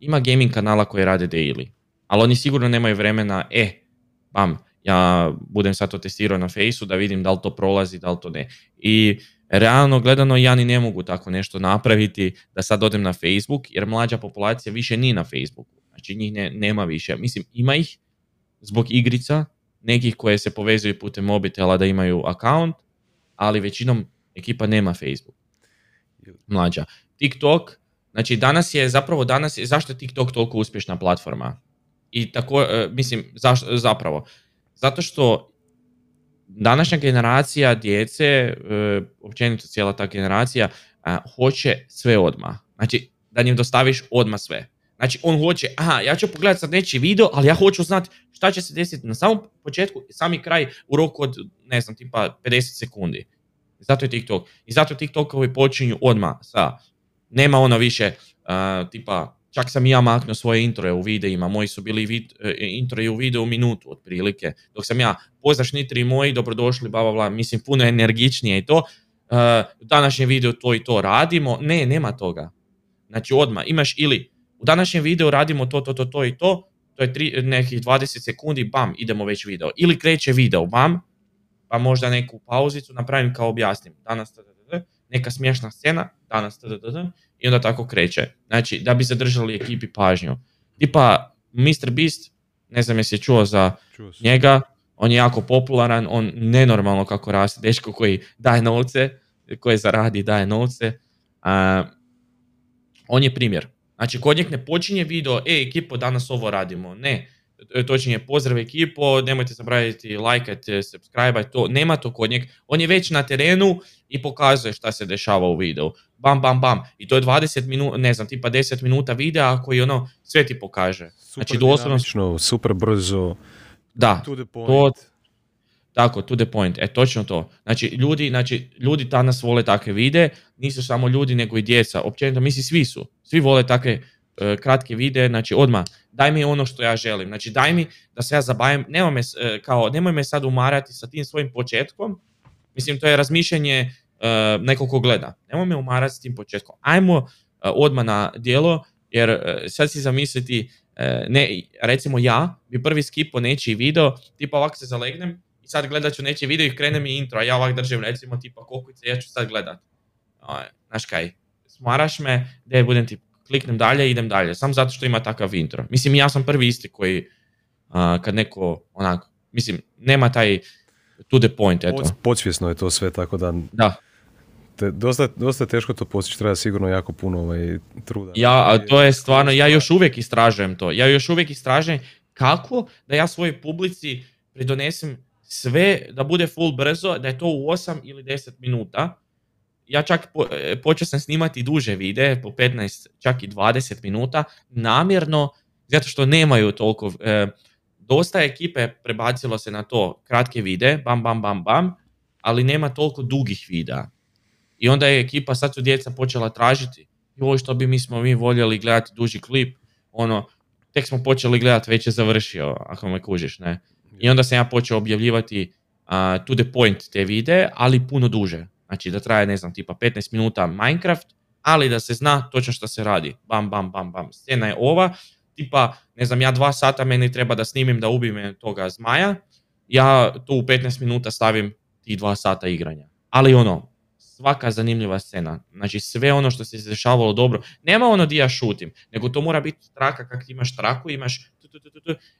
ima gaming kanala koji rade daily, ali oni sigurno nemaju vremena, e, bam, ja budem sad to testirao na fejsu da vidim da li to prolazi, da li to ne. I realno gledano ja ni ne mogu tako nešto napraviti da sad odem na Facebook jer mlađa populacija više nije na Facebooku. Znači njih ne, nema više. Mislim ima ih zbog igrica, nekih koje se povezuju putem mobitela da imaju account, ali većinom ekipa nema Facebook. Mlađa. TikTok, znači danas je, zapravo danas je, zašto je TikTok toliko uspješna platforma? I tako, e, mislim, zašto, zapravo, zato što današnja generacija djece, e, općenito cijela ta generacija, hoće sve odmah. Znači, da njim dostaviš odmah sve. Znači, on hoće, aha, ja ću pogledati sad nečiji video, ali ja hoću znati šta će se desiti na samom početku i sami kraj u roku od, ne znam, tipa 50 sekundi. Zato je TikTok. I zato TikTokovi počinju odmah sa, nema ono više, tipa, čak sam i ja maknuo svoje introje u videima, moji su bili vid, e, intro u videu minutu otprilike, dok sam ja, pozdrav šnitri moji, dobrodošli, bla, bla, mislim puno energičnije i to, uh, današnjem videu to i to radimo, ne, nema toga. Znači odmah, imaš ili u današnjem videu radimo to, to, to, to i to, to je tri, nekih 20 sekundi, bam, idemo već video. Ili kreće video, bam, pa možda neku pauzicu napravim kao objasnim. Danas neka smiješna scena, danas i onda tako kreće. Znači, da bi zadržali ekipi pažnju. Tipa, Mr. Beast, ne znam jesi čuo za njega, on je jako popularan, on nenormalno kako raste, dečko koji daje novce, koji zaradi daje novce. on je primjer. Znači, kod njeg ne počinje video, e, ekipo, danas ovo radimo. Ne, točnije, pozdrav ekipo, nemojte zaboraviti lajkati, subscribe to, nema to kod njeg. On je već na terenu i pokazuje šta se dešava u videu. Bam, bam, bam. I to je 20 minuta, ne znam, tipa 10 minuta videa koji ono sve ti pokaže. Super znači, doslovno... super brzo. Da, to the point. To, tako, to the point. E, točno to. Znači, ljudi, znači, ljudi danas vole takve vide, nisu samo ljudi, nego i djeca. Općenito, misli, svi su. Svi vole takve kratke videe, znači odmah daj mi ono što ja želim, znači daj mi da se ja zabavim, nemoj me, e, kao, nemoj me sad umarati sa tim svojim početkom, mislim to je razmišljanje uh, nekog ko gleda, nemoj me umarati s tim početkom, ajmo odmah na djelo, jer sad si zamisliti, ne, recimo ja bi prvi skipo nečiji video, tipa ovako se zalegnem i sad gledat ću nečiji video i krene mi intro, a ja ovak držim recimo tipa kokice, ja ću sad gledat. Znaš kaj, smaraš me, da budem ti kliknem dalje i idem dalje, samo zato što ima takav intro. Mislim, ja sam prvi isti koji, kad neko, onako, mislim, nema taj to the point, eto. Podsvjesno je to sve, tako da... Da. Te, dosta, dosta teško to postići, treba sigurno jako puno ovaj, truda. Ja, a to je stvarno, ja još uvijek istražujem to. Ja još uvijek istražujem kako da ja svojoj publici pridonesem sve da bude full brzo, da je to u 8 ili 10 minuta, ja čak e, počeo sam snimati duže videe, po 15, čak i 20 minuta, namjerno, zato što nemaju toliko, e, dosta ekipe prebacilo se na to kratke videe, bam, bam, bam, bam, ali nema toliko dugih videa. I onda je ekipa, sad su djeca počela tražiti, joj što bi mi smo mi voljeli gledati duži klip, ono, tek smo počeli gledati, već je završio, ako me kužiš, ne. I onda sam ja počeo objavljivati uh, to the point te videe, ali puno duže. Znači da traje, ne znam, tipa 15 minuta Minecraft, ali da se zna točno što se radi. Bam, bam, bam, bam. Scena je ova, tipa, ne znam, ja dva sata meni treba da snimim da ubijem toga zmaja, ja tu u 15 minuta stavim ti dva sata igranja. Ali ono, svaka zanimljiva scena. Znači sve ono što se dešavalo dobro. Nema ono di ja šutim, nego to mora biti traka kak ti imaš traku, imaš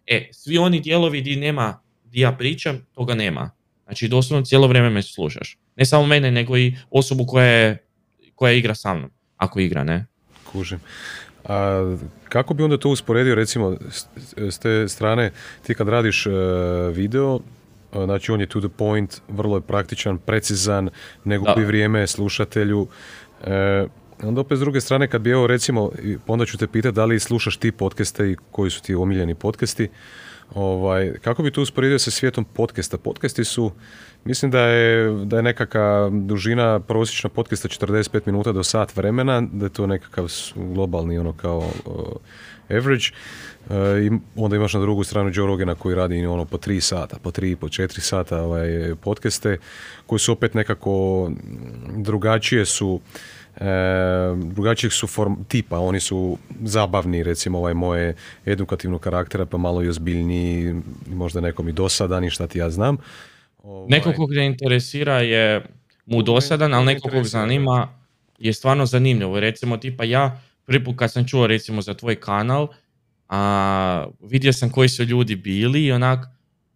E, svi oni dijelovi di nema, di ja pričam, toga nema. Znači doslovno cijelo vrijeme me slušaš. Ne samo mene, nego i osobu koja, je, koja igra sa mnom, ako igra, ne? Kužim. A kako bi onda to usporedio recimo s te strane, ti kad radiš e, video, znači on je to the point, vrlo je praktičan, precizan, ne gubi vrijeme slušatelju. E, onda opet s druge strane, kad bi evo recimo, onda ću te pitati da li slušaš ti podcaste i koji su ti omiljeni podcasti, ovaj, kako bi to usporedio sa svijetom podcasta? Podcasti su, mislim da je, da je nekakva dužina prosječna podcasta 45 minuta do sat vremena, da je to nekakav globalni ono kao uh, average. Uh, I onda imaš na drugu stranu Joe Rogana koji radi ono po 3 sata, po 3, po 4 sata ovaj, podcaste koji su opet nekako drugačije su drugačijeg su form, tipa, oni su zabavni, recimo ovaj moje edukativnog karaktera, pa malo i ozbiljniji, možda nekom i dosadan i šta ti ja znam. Ovaj, Neko kog ne interesira je mu dosadan, ali neko kog zanima je stvarno zanimljivo. Recimo, tipa ja, prvi put kad sam čuo recimo za tvoj kanal, a, vidio sam koji su ljudi bili i onak,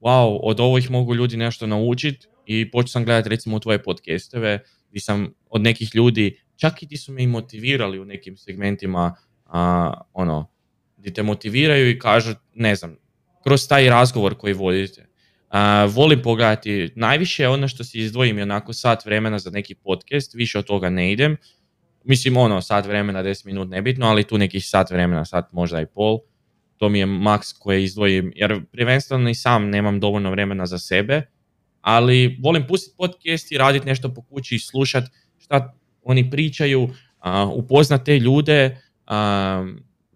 wow, od ovih mogu ljudi nešto naučiti i počeo sam gledati recimo tvoje podcastove gdje sam od nekih ljudi čak i ti su me i motivirali u nekim segmentima, a, ono, gdje te motiviraju i kažu, ne znam, kroz taj razgovor koji vodite. A, volim pogledati, najviše ono što si izdvojim je onako sat vremena za neki podcast, više od toga ne idem. Mislim, ono, sat vremena, 10 minut nebitno, ali tu nekih sat vremena, sat možda i pol. To mi je maks koje izdvojim, jer prvenstveno i sam nemam dovoljno vremena za sebe, ali volim pustiti podcast i raditi nešto po kući i slušati šta oni pričaju, upoznat te ljude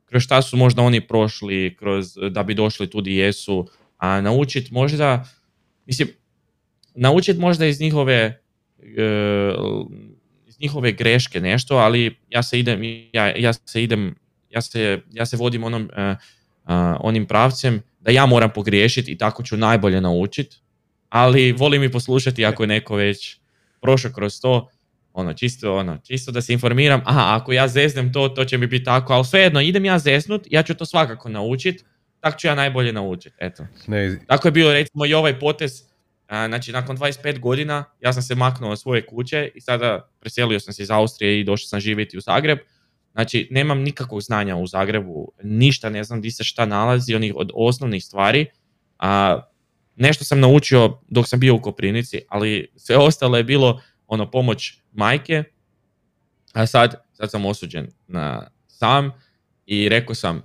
kroz šta su možda oni prošli, kroz, da bi došli tu di jesu, a naučit možda, mislim, naučit možda iz njihove, e, iz njihove greške nešto, ali ja se idem, ja, ja se idem, ja se, ja se vodim onom, e, onim pravcem da ja moram pogriješiti i tako ću najbolje naučiti, ali volim i poslušati ako je neko već prošao kroz to, ono, čisto, ono, čisto da se informiram, aha, ako ja zeznem to, to će mi biti tako, ali svejedno, idem ja zeznut, ja ću to svakako naučiti, tako ću ja najbolje naučiti, eto. Ne. Tako je bio recimo i ovaj potez, znači nakon 25 godina ja sam se maknuo od svoje kuće i sada preselio sam se iz Austrije i došao sam živjeti u Zagreb, znači nemam nikakvog znanja u Zagrebu, ništa ne znam gdje se šta nalazi, onih od osnovnih stvari, a nešto sam naučio dok sam bio u Koprivnici, ali sve ostalo je bilo ono pomoć majke, a sad, sad sam osuđen na sam i rekao sam,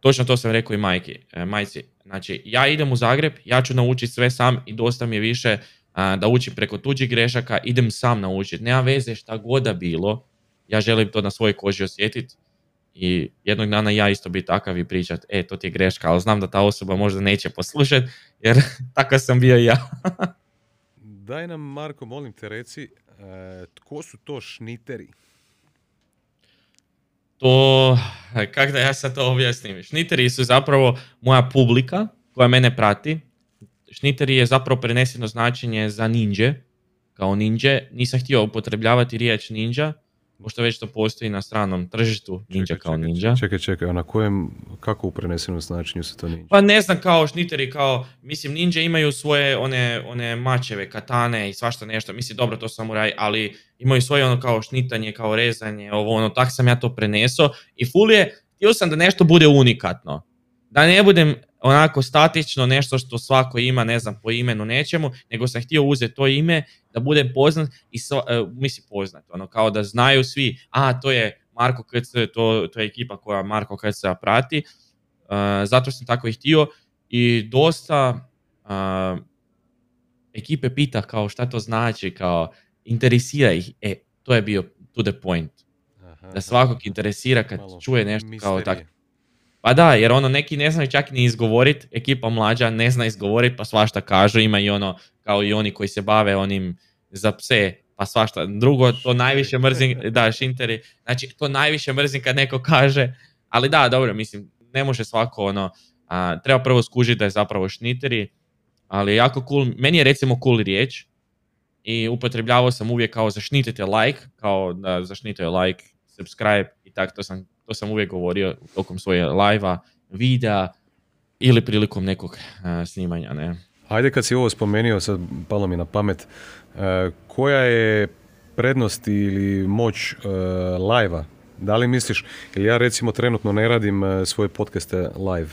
točno to sam rekao i majki, e, majci, znači ja idem u Zagreb, ja ću naučiti sve sam i dosta mi je više da učim preko tuđih grešaka, idem sam naučiti, nema veze šta god da bilo, ja želim to na svojoj koži osjetiti i jednog dana ja isto biti takav i pričat, e, to ti je greška, ali znam da ta osoba možda neće poslušati, jer takav sam bio ja. Daj nam, Marko, molim te reci, e, tko su to šniteri? To, kako da ja sad to objasnim? Šniteri su zapravo moja publika koja mene prati. Šniteri je zapravo preneseno značenje za ninja, kao ninja. Nisam htio upotrebljavati riječ ninja, pošto već to postoji na stranom tržištu, ninja čekaj, kao ninja. Čekaj, čekaj, a na kojem, kako u prenesenom značenju se to ninja? Pa ne znam, kao šniteri, kao, mislim, ninja imaju svoje one, one mačeve, katane i svašta nešto, mislim, dobro, to samuraj, ali imaju svoje ono kao šnitanje, kao rezanje, ovo, ono, tak sam ja to preneso i ful je, htio sam da nešto bude unikatno. Da ne budem onako statično nešto što svako ima, ne znam, po imenu nečemu, nego sam htio uzeti to ime da bude poznat i sva, uh, mislim poznat, ono kao da znaju svi, a to je Marko KC, to, to je ekipa koja Marko KC prati, uh, zato sam tako i htio i dosta uh, ekipe pita kao šta to znači, kao interesira ih, e, to je bio to the point. da svakog interesira kad čuje nešto kao tako pa da, jer ono neki ne znaju čak ni izgovorit, ekipa mlađa ne zna izgovorit, pa svašta kažu, ima i ono, kao i oni koji se bave onim za pse, pa svašta. Drugo, to najviše mrzim, da, šinteri, znači to najviše mrzim kad neko kaže, ali da, dobro, mislim, ne može svako ono, a, treba prvo skužiti da je zapravo šniteri, ali jako cool, meni je recimo cool riječ i upotrebljavao sam uvijek kao zašnitite like, kao da zašnite like, subscribe i tako, to sam to sam uvijek govorio tokom svoje live videa ili prilikom nekog uh, snimanja. Ne? Ajde kad si ovo spomenuo, sad palo mi na pamet, uh, koja je prednost ili moć uh, live Da li misliš, ili ja recimo trenutno ne radim svoje podcaste live,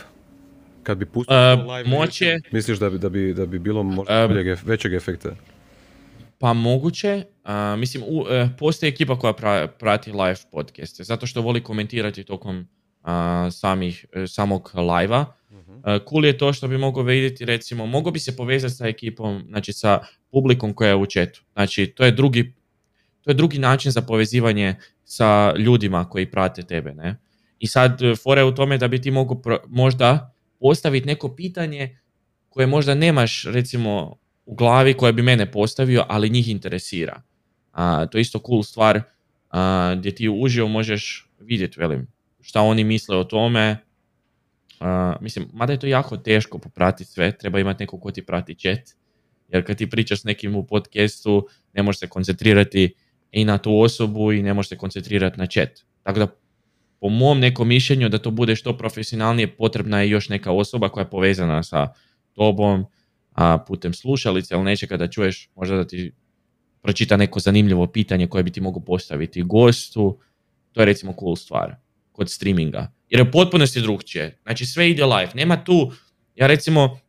kad bi pustio live, misliš da bi, da bi, da bi bilo možda većeg efekta? Pa moguće, mislim, u, e, postoji ekipa koja prati live podcaste, zato što voli komentirati tokom samih, e, samog live-a. uh Cool je to što bi mogao vidjeti, recimo, mogo bi se povezati sa ekipom, znači sa publikom koja je u chatu. Znači, to je drugi, to je drugi način za povezivanje sa ljudima koji prate tebe, ne? I sad, e, fora je u tome da bi ti mogao možda postaviti neko pitanje koje možda nemaš, recimo, u glavi koje bi mene postavio, ali njih interesira. A, to je isto cool stvar a, gdje ti uživo možeš vidjeti, velim, šta oni misle o tome. A, mislim, mada je to jako teško popratiti sve, treba imati neko ko ti prati chat, jer kad ti pričaš s nekim u podcastu, ne možeš se koncentrirati i na tu osobu i ne možeš se koncentrirati na chat. Tako da, po mom nekom mišljenju, da to bude što profesionalnije, potrebna je još neka osoba koja je povezana sa tobom, a putem slušalice ili nečega da čuješ možda da ti pročita neko zanimljivo pitanje koje bi ti mogu postaviti gostu, to je recimo cool stvar kod streaminga. Jer je u potpunosti drugčije. Znači sve ide live. Nema tu, ja recimo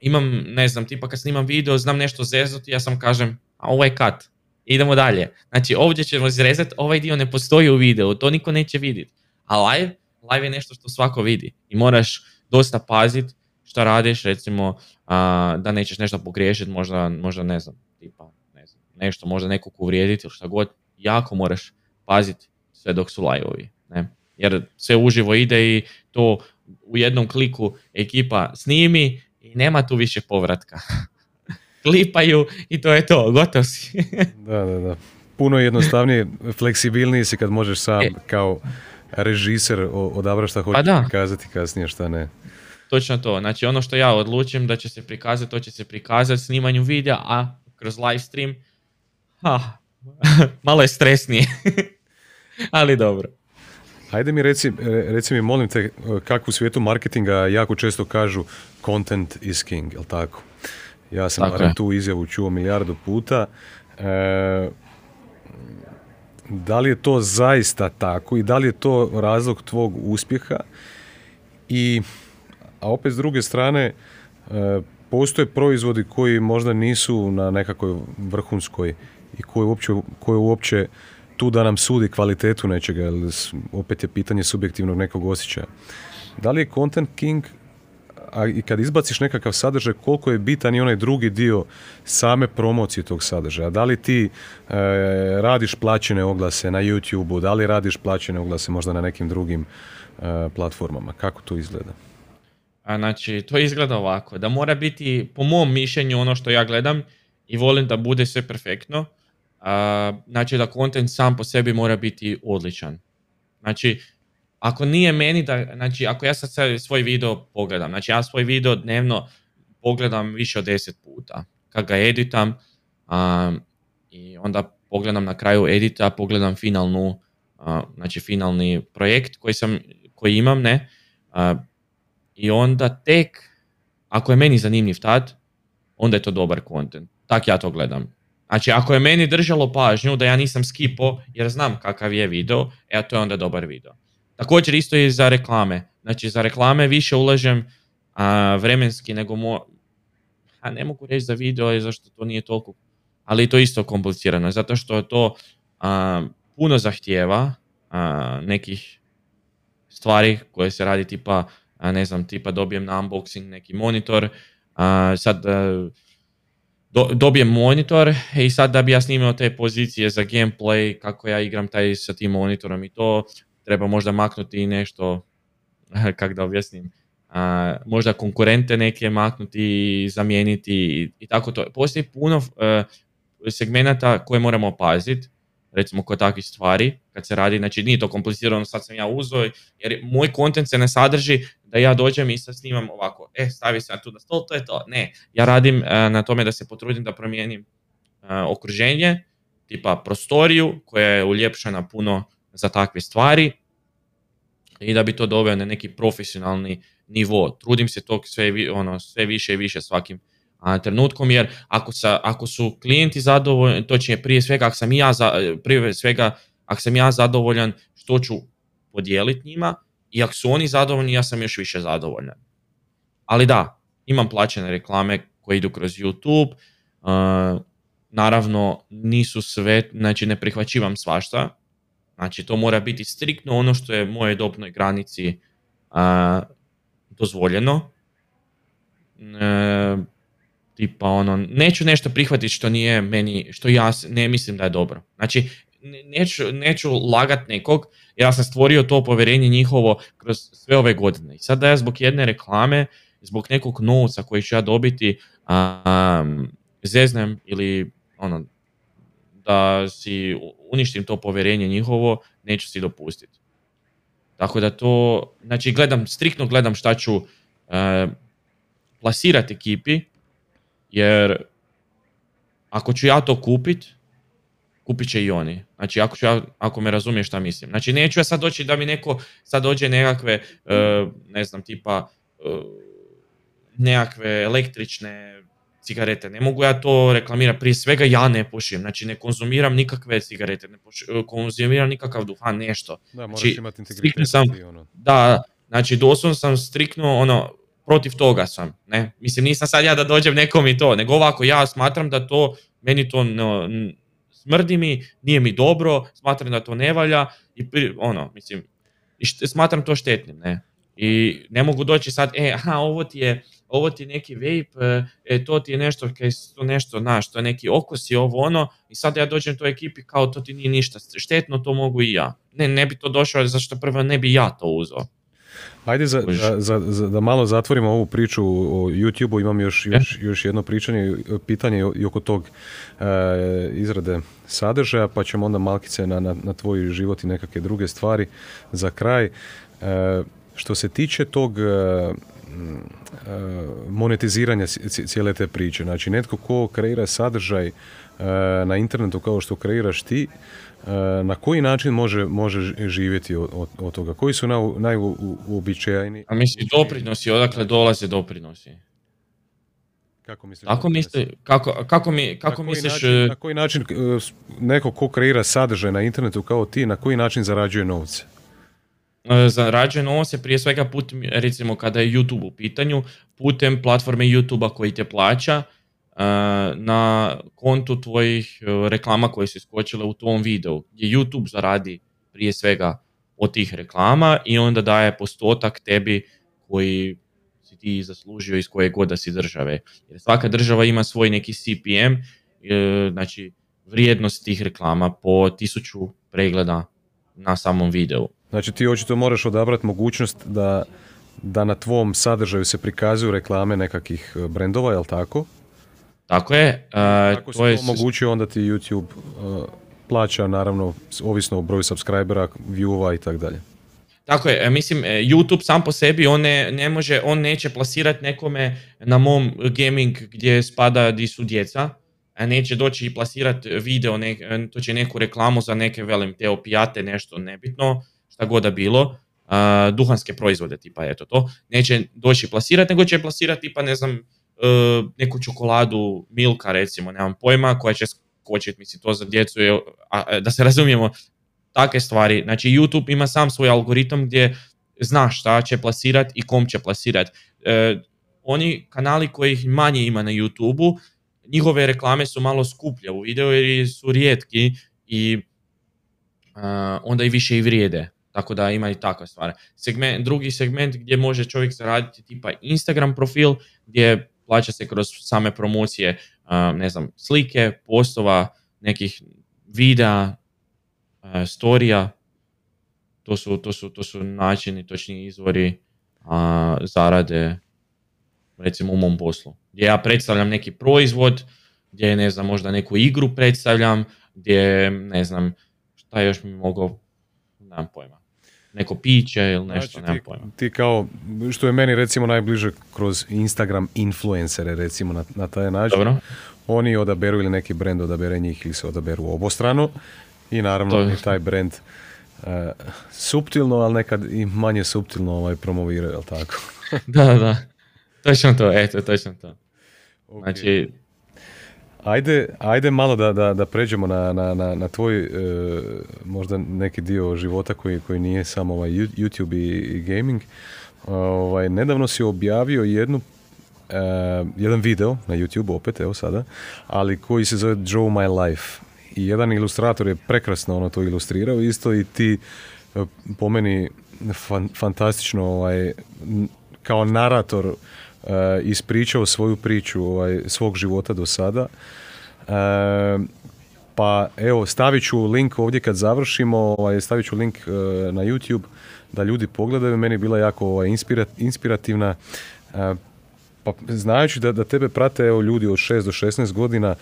imam, ne znam, tipa kad snimam video, znam nešto zezati, ja sam kažem, a ovo je cut. Idemo dalje. Znači ovdje ćemo izrezati, ovaj dio ne postoji u videu, to niko neće vidjeti. A live, live je nešto što svako vidi. I moraš dosta paziti šta radiš, recimo a, da nećeš nešto pogriješiti, možda, možda ne znam, tipa, ne znam, nešto, možda nekog uvrijediti ili šta god, jako moraš paziti sve dok su live Ne? jer sve uživo ide i to u jednom kliku ekipa snimi i nema tu više povratka. Klipaju i to je to, gotov si. da, da, da. Puno jednostavnije, fleksibilniji si kad možeš sam e. kao režiser odabrati šta hoćeš pa prikazati kasnije, šta ne. Točno to. Znači ono što ja odlučim da će se prikazati, to će se prikazati snimanju videa, a kroz live stream, ha, malo je stresnije. Ali dobro. Hajde mi reci, reci mi, molim te, kako u svijetu marketinga jako često kažu content is king, jel tako? Ja sam tako tu izjavu čuo milijardu puta. E, da li je to zaista tako i da li je to razlog tvog uspjeha? I, a opet s druge strane, e, postoje proizvodi koji možda nisu na nekakvoj vrhunskoj i koji uopće, koji uopće tu da nam sudi kvalitetu nečega, jer opet je pitanje subjektivnog nekog osjećaja. Da li je Content King, a i kad izbaciš nekakav sadržaj, koliko je bitan i onaj drugi dio same promocije tog sadržaja? Da li ti e, radiš plaćene oglase na YouTube-u, da li radiš plaćene oglase možda na nekim drugim e, platformama? Kako to izgleda? A, znači, to izgleda ovako, da mora biti, po mom mišljenju, ono što ja gledam i volim da bude sve perfektno, znači da kontent sam po sebi mora biti odličan. Znači, ako nije meni da, znači ako ja sad svoj video pogledam, znači ja svoj video dnevno pogledam više od deset puta, kad ga editam i onda pogledam na kraju edita, pogledam finalnu, znači finalni projekt koji, sam, koji imam, ne, i onda tek, ako je meni zanimljiv tad, onda je to dobar kontent. Tak ja to gledam. Znači, ako je meni držalo pažnju da ja nisam skipo jer znam kakav je video, e, to je onda dobar video. Također isto i za reklame. Znači, za reklame više ulažem a, vremenski nego mo... A ne mogu reći za video, zašto to nije toliko... Ali to isto komplicirano, zato što to a, puno zahtjeva a, nekih stvari koje se radi tipa, ne znam, tipa dobijem na unboxing neki monitor, sad do, dobijem monitor i sad da bi ja snimao te pozicije za gameplay, kako ja igram taj sa tim monitorom i to, treba možda maknuti nešto, kako da objasnim, a, možda konkurente neke maknuti, zamijeniti i, i tako to. Postoji puno uh, segmenata koje moramo paziti recimo kod takvih stvari, kad se radi, znači nije to komplicirano, sad sam ja uzeo, jer moj kontent se ne sadrži da ja dođem i sad snimam ovako, e, stavi se tu na stol, to je to. Ne, ja radim e, na tome da se potrudim da promijenim uh, okruženje, tipa prostoriju koja je uljepšana puno za takve stvari i da bi to doveo na neki profesionalni nivo. Trudim se to sve, ono, sve više i više svakim a, trenutkom, jer ako, sa, ako su klijenti zadovoljni, točnije prije svega, ako sam ja, za, prije svega, ako sam ja zadovoljan, što ću podijeliti njima, i ako su oni zadovoljni, ja sam još više zadovoljan. Ali da, imam plaćene reklame koje idu kroz YouTube, naravno nisu sve, znači ne prihvaćivam svašta, znači to mora biti striktno ono što je moje dobnoj granici dozvoljeno. E, tipa ono, neću nešto prihvatiti što nije meni, što ja ne mislim da je dobro. Znači, neću, neću lagat nekog, ja sam stvorio to povjerenje njihovo kroz sve ove godine. I sad da ja zbog jedne reklame, zbog nekog novca koji ću ja dobiti, um, zeznem ili ono, da si uništim to povjerenje njihovo, neću si dopustiti. Tako da to, znači gledam, striktno gledam šta ću uh, plasirati ekipi, jer ako ću ja to kupit, kupit će i oni. Znači, ako, ću ja, ako me razumiješ šta mislim. Znači, neću ja sad doći da mi neko sad dođe nekakve, e, ne znam, tipa e, nekakve električne cigarete. Ne mogu ja to reklamirati. Prije svega ja ne pušim. Znači, ne konzumiram nikakve cigarete, ne e, konzumiram nikakav duhan, nešto. Da, moraš znači, imati sam, ono. Da, znači, doslovno sam striktno, ono, protiv toga sam. Ne? Mislim, nisam sad ja da dođem nekom i to, nego ovako ja smatram da to, meni to no, smrdi mi, nije mi dobro, smatram da to ne valja i ono, mislim, i smatram to štetnim, ne. I ne mogu doći sad, e, aha, ovo ti je, ovo ti je neki vape, e, to ti je nešto, kaj to nešto, znaš, to je neki okosi, ovo ono, i sad ja dođem toj ekipi kao to ti nije ništa štetno, to mogu i ja. Ne, ne bi to došao, zašto prvo ne bi ja to uzeo. Ajde za, za, za, da malo zatvorimo ovu priču o YouTube-u, imam još, još, još jedno pričanje, pitanje i oko tog e, izrade sadržaja, pa ćemo onda malkice na, na, na tvoj život i nekakve druge stvari za kraj. E, što se tiče tog e, monetiziranja cijele te priče, znači netko ko kreira sadržaj na internetu kao što kreiraš ti, E, na koji način može, može živjeti od, od, toga? Koji su najuobičajeniji? A misli doprinosi, odakle dolaze doprinosi? Kako misliš? Kako, misli, kako, kako, mi, kako na misliš... Način, e, na koji način e, neko ko kreira sadržaj na internetu kao ti, na koji način zarađuje novce? Zarađuje novce prije svega putem, recimo kada je YouTube u pitanju, putem platforme YouTube-a koji te plaća, na kontu tvojih e, reklama koje su iskočile u tom videu, gdje YouTube zaradi prije svega od tih reklama i onda daje postotak tebi koji si ti zaslužio iz koje god da si države. Jer svaka država ima svoj neki CPM, e, znači vrijednost tih reklama po tisuću pregleda na samom videu. Znači ti očito moraš odabrati mogućnost da, da na tvom sadržaju se prikazuju reklame nekakvih brendova, jel tako? Tako je. Uh, to je omogućio, onda ti YouTube uh, plaća, naravno, ovisno o broju subscribera, viewova i tako dalje. Tako je, e, mislim, e, YouTube sam po sebi, on ne, ne može, on neće plasirati nekome na mom gaming gdje spada di su djeca, a neće doći i plasirati video, ne, to će neku reklamu za neke, velim, te opijate, nešto nebitno, šta god da bilo, uh, duhanske proizvode, tipa eto to, neće doći plasirati, nego će plasirati, tipa, ne znam, E, neku čokoladu Milka recimo, nemam pojma, koja će skočiti, mislim to za djecu je, a, da se razumijemo, takve stvari. Znači YouTube ima sam svoj algoritam gdje zna šta će plasirati i kom će plasirati. E, oni kanali koji ih manje ima na YouTube-u, njihove reklame su malo skuplje u videu jer su rijetki i onda i više i vrijede. Tako da ima i takva stvar. Segment, drugi segment gdje može čovjek zaraditi tipa Instagram profil gdje plaća se kroz same promocije, ne znam, slike, postova, nekih videa, storija, to su, to su, to su načini, točni izvori a, zarade, recimo u mom poslu. Gdje ja predstavljam neki proizvod, gdje ne znam, možda neku igru predstavljam, gdje ne znam, šta još mi mogu, nemam pojma neko piće ili nešto, znači, ti, pojma. Ti kao, što je meni recimo najbliže kroz Instagram influencere recimo na, na taj način. Dobro. Oni odaberu ili neki brand odabere njih ili se odaberu obostrano i naravno to... taj brand uh, suptilno, ali nekad i manje suptilno ovaj, promoviraju, jel tako? da, da, točno to, eto, točno to. Okay. Znači, Ajde, ajde malo da, da, da pređemo na, na, na, na tvoj e, možda neki dio života koji, koji nije samo ovaj YouTube i, i gaming. Ovaj, nedavno si objavio jednu e, jedan video na YouTube opet, evo sada, ali koji se zove Draw My Life. I jedan ilustrator je prekrasno ono to ilustrirao isto i ti e, po meni fan, fantastično ovaj, kao narator ispričao svoju priču ovaj, svog života do sada. Eh, pa evo, stavit ću link ovdje kad završimo, ovaj, stavit ću link eh, na YouTube da ljudi pogledaju. Meni je bila jako ovaj, inspirativna. Pa znajući da, da tebe prate evo, ljudi od 6 do 16 godina,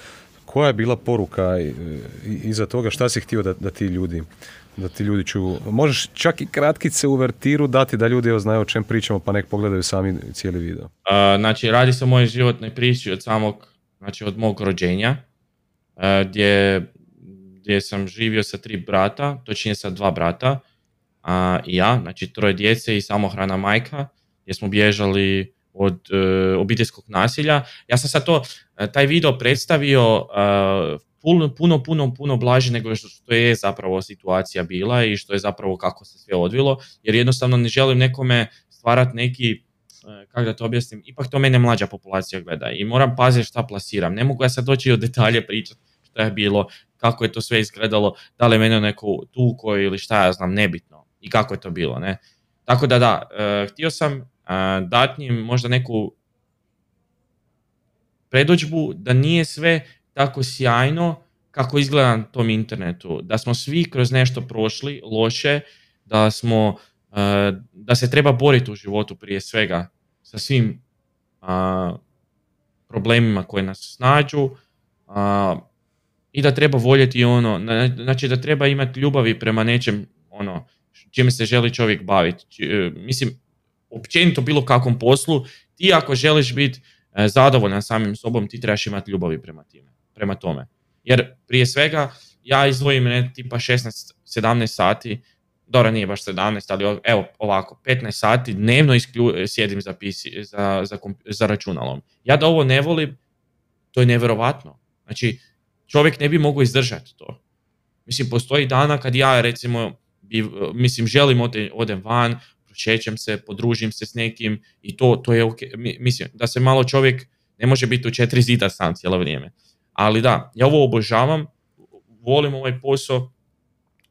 koja je bila poruka iza toga, šta si htio da, da ti ljudi da ti ljudi čuju. Možeš čak i kratkice u vertiru dati da ljudi znaju o čem pričamo pa nek pogledaju sami cijeli video. znači radi se o mojoj životnoj priči od samog, znači od mog rođenja gdje, gdje sam živio sa tri brata, točnije sa dva brata a, i ja, znači troje djece i samohrana majka gdje smo bježali od e, obiteljskog nasilja. Ja sam sad to, e, taj video predstavio puno, puno, puno blaže nego što je zapravo situacija bila i što je zapravo kako se sve odvilo, jer jednostavno ne želim nekome stvarati neki, e, kako da to objasnim, ipak to mene mlađa populacija gleda i moram paziti šta plasiram. Ne mogu ja sad doći u detalje pričati što je bilo, kako je to sve izgledalo, da li je mene neko tuko ili šta ja znam, nebitno i kako je to bilo, ne. Tako da da, htio sam dati njim možda neku predođbu da nije sve tako sjajno kako izgleda na tom internetu. Da smo svi kroz nešto prošli loše, da smo da se treba boriti u životu prije svega sa svim problemima koje nas snađu i da treba voljeti ono, znači da treba imati ljubavi prema nečem ono, čime se želi čovjek baviti. E, mislim, općenito bilo kakvom poslu, ti ako želiš biti e, zadovoljan samim sobom, ti trebaš imati ljubavi prema, time, prema tome. Jer prije svega, ja izdvojim ne, tipa 16-17 sati, dobro nije baš 17, ali evo ovako, 15 sati dnevno isklju, sjedim za, PC, za, za, za računalom. Ja da ovo ne volim, to je nevjerovatno. Znači, čovjek ne bi mogao izdržati to. Mislim, postoji dana kad ja recimo, mislim, želim ode, odem van, prošećem se, podružim se s nekim i to, to je ok. Mislim, da se malo čovjek ne može biti u četiri zida sam cijelo vrijeme. Ali da, ja ovo obožavam, volim ovaj posao,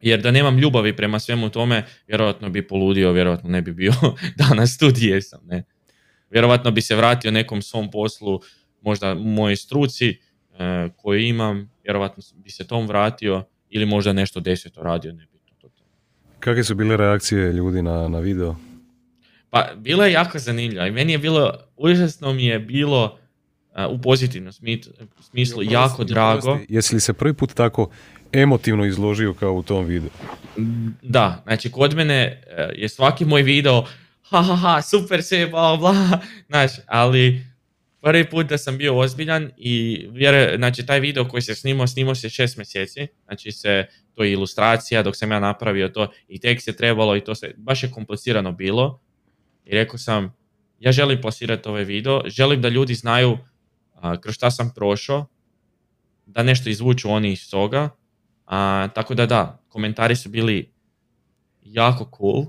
jer da nemam ljubavi prema svemu tome, vjerojatno bi poludio, vjerojatno ne bi bio danas tu gdje sam. Ne? Vjerojatno bi se vratio nekom svom poslu, možda mojoj struci e, koju imam, vjerojatno bi se tom vratio ili možda nešto deseto radio, ne bi to. Kakve su bile reakcije ljudi na, na video? Pa, bilo je jako zanimljivo i meni je bilo, užasno mi je bilo u pozitivnom smislu jako drago. Jesi li se prvi put tako emotivno izložio kao u tom videu. Da, znači kod mene e, je svaki moj video ha ha ha, super se, bla bla, znači, ali prvi put da sam bio ozbiljan i vjere, znači taj video koji se snimao, snimao se šest mjeseci, znači se, to je ilustracija dok sam ja napravio to i tek se trebalo i to se, baš je komplicirano bilo i rekao sam, ja želim plasirati ovaj video, želim da ljudi znaju kroz šta sam prošao, da nešto izvuču oni iz toga a, tako da da, komentari su bili jako cool.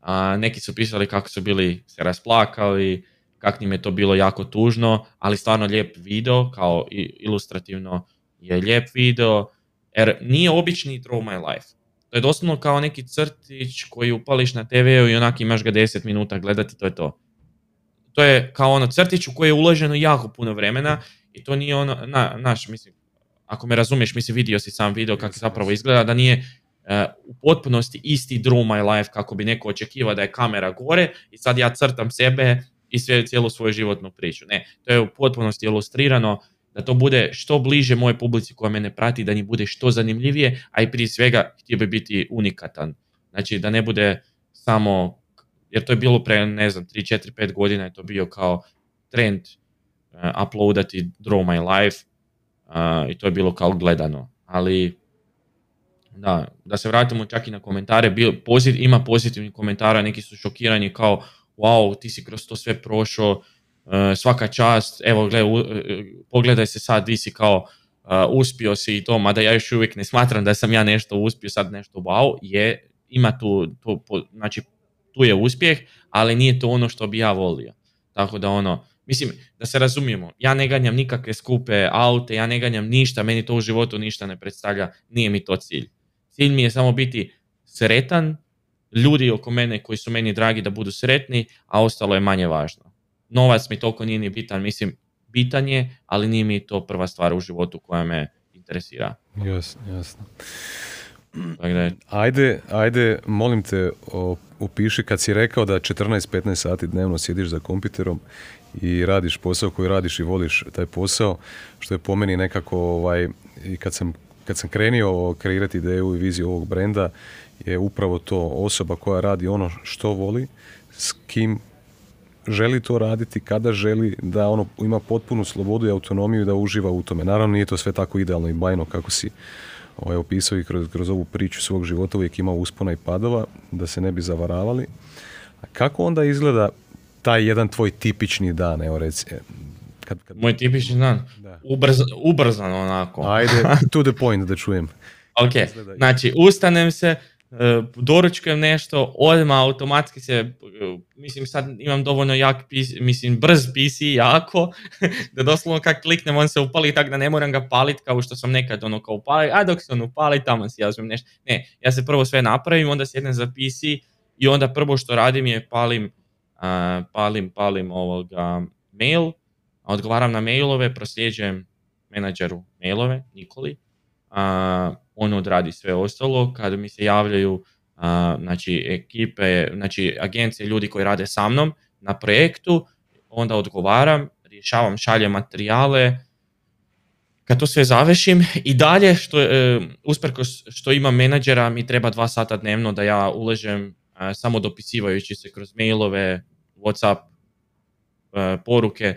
A, neki su pisali kako su bili se rasplakali, kako im je to bilo jako tužno, ali stvarno lijep video, kao ilustrativno je lijep video, jer nije obični Draw My Life. To je doslovno kao neki crtić koji upališ na TV-u i onak imaš ga 10 minuta gledati, to je to. To je kao ono crtić u koji je uloženo jako puno vremena i to nije ono, na, naš, mislim, ako me razumiješ, mislim vidio si sam video kako zapravo izgleda, da nije e, u potpunosti isti Draw My Life kako bi neko očekivao da je kamera gore i sad ja crtam sebe i sve, cijelu svoju životnu priču. Ne, to je u potpunosti ilustrirano da to bude što bliže moje publici koja mene prati, da njih bude što zanimljivije, a i prije svega htio bi biti unikatan. Znači da ne bude samo, jer to je bilo pre, ne znam, 3, 4, 5 godina je to bio kao trend uh, uploadati Draw My Life, i to je bilo kao gledano. Ali da, da se vratimo čak i na komentare, bil, pozit, ima pozitivnih komentara, neki su šokirani kao wow, ti si kroz to sve prošao, uh, svaka čast, evo gledaj, uh, pogledaj se sad, di si kao uh, uspio si i to, mada ja još uvijek ne smatram da sam ja nešto uspio, sad nešto wow, je, ima tu, tu znači tu je uspjeh, ali nije to ono što bi ja volio. Tako da ono, Mislim, da se razumijemo, ja ne ganjam nikakve skupe aute, ja ne ganjam ništa, meni to u životu ništa ne predstavlja, nije mi to cilj. Cilj mi je samo biti sretan, ljudi oko mene koji su meni dragi da budu sretni, a ostalo je manje važno. Novac mi toliko nije ni bitan, mislim, bitan je, ali nije mi to prva stvar u životu koja me interesira. Jasno, jasno. Ajde, ajde, molim te, upiši kad si rekao da 14-15 sati dnevno sjediš za kompjuterom i radiš posao koji radiš i voliš taj posao, što je po meni nekako ovaj, i kad sam, kad sam krenio kreirati ideju i viziju ovog brenda, je upravo to osoba koja radi ono što voli, s kim želi to raditi, kada želi, da ono ima potpunu slobodu i autonomiju da uživa u tome. Naravno nije to sve tako idealno i bajno kako si ovaj, opisao i kroz, kroz ovu priču svog života uvijek ima uspona i padova, da se ne bi zavaravali. A kako onda izgleda taj jedan tvoj tipični dan, evo reci. E, kad, kad... Moj tipični dan? Da. ubrzan onako. Ajde, to the point da čujem. ok, znači ustanem se, doručkujem nešto, odmah automatski se, e, mislim sad imam dovoljno jak, mislim brz PC jako, da doslovno kad kliknem on se upali tako da ne moram ga paliti kao što sam nekad ono kao upali, a dok se on upali tamo si ja nešto. Ne, ja se prvo sve napravim, onda sjednem za PC i onda prvo što radim je palim, palim, palim ovoga mail, odgovaram na mailove, prosljeđujem menadžeru mailove, Nikoli, a, on odradi sve ostalo, kada mi se javljaju znači ekipe, znači agencije, ljudi koji rade sa mnom na projektu, onda odgovaram, rješavam, šaljem materijale, kad to sve završim i dalje, što, e, usprkos što imam menadžera, mi treba dva sata dnevno da ja uležem samo dopisivajući se kroz mailove, Whatsapp, e, poruke,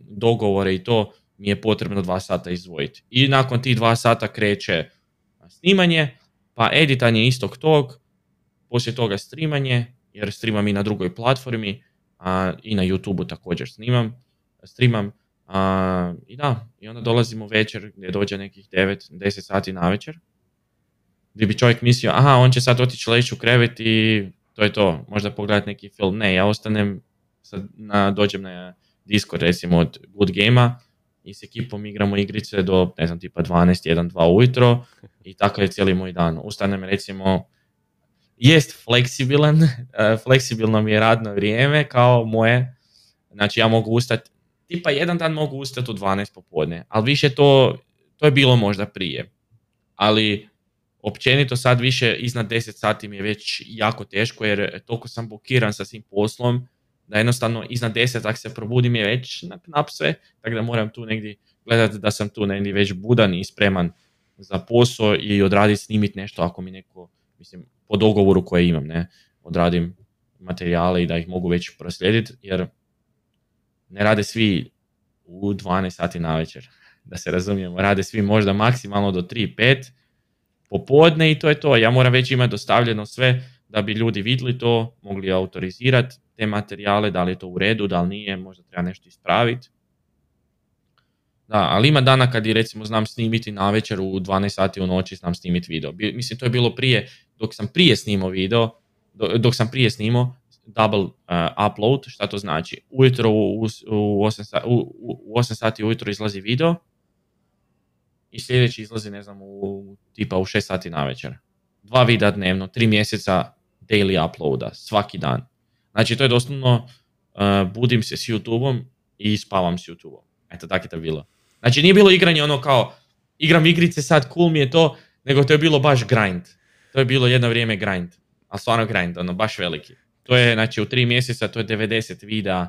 dogovore i to mi je potrebno dva sata izdvojiti. I nakon tih dva sata kreće snimanje, pa editanje istog tog, poslije toga streamanje, jer streamam i na drugoj platformi, a, i na YouTube također snimam, streamam, a, i da, i onda dolazimo večer gdje dođe nekih 9-10 sati na večer, gdje bi čovjek mislio, aha, on će sad otići leći u krevet i to je to, možda pogledati neki film. Ne, ja ostanem, sad na, dođem na Discord recimo od Good game i s ekipom igramo igrice do, ne znam, tipa 12, 1, 2 ujutro i tako je cijeli moj dan. Ustanem recimo, jest fleksibilan, fleksibilno mi je radno vrijeme kao moje, znači ja mogu ustati, tipa jedan dan mogu ustati u 12 popodne, ali više to, to je bilo možda prije. Ali općenito sad više iznad 10 sati mi je već jako teško jer toliko sam blokiran sa svim poslom da jednostavno iznad 10 ako se probudim je već na knap sve, tako da moram tu negdje gledati da sam tu negdje već budan i spreman za posao i odraditi snimiti nešto ako mi neko, mislim, po dogovoru koje imam, ne, odradim materijale i da ih mogu već proslijediti, jer ne rade svi u 12 sati na večer, da se razumijemo, rade svi možda maksimalno do 3-5 popodne i to je to, ja moram već imati dostavljeno sve da bi ljudi vidjeli to, mogli autorizirati te materijale, da li je to u redu, da li nije, možda treba nešto ispraviti. Da, ali ima dana kad i recimo znam snimiti na večer u 12 sati u noći znam snimiti video. Mislim, to je bilo prije, dok sam prije snimao video, dok sam prije snimao, double uh, upload, šta to znači? Ujutro u, u, 8 sati, u, u 8 sati ujutro izlazi video i sljedeći izlazi, ne znam, u, tipa u 6 sati na večer. Dva videa dnevno, tri mjeseca daily uploada, svaki dan. Znači, to je doslovno, uh, budim se s YouTube-om i spavam s YouTube-om. Eto, tako je to bilo. Znači, nije bilo igranje ono kao, igram igrice sad, cool mi je to, nego to je bilo baš grind. To je bilo jedno vrijeme grind. A stvarno grind, ono, baš veliki. To je, znači, u tri mjeseca, to je 90 videa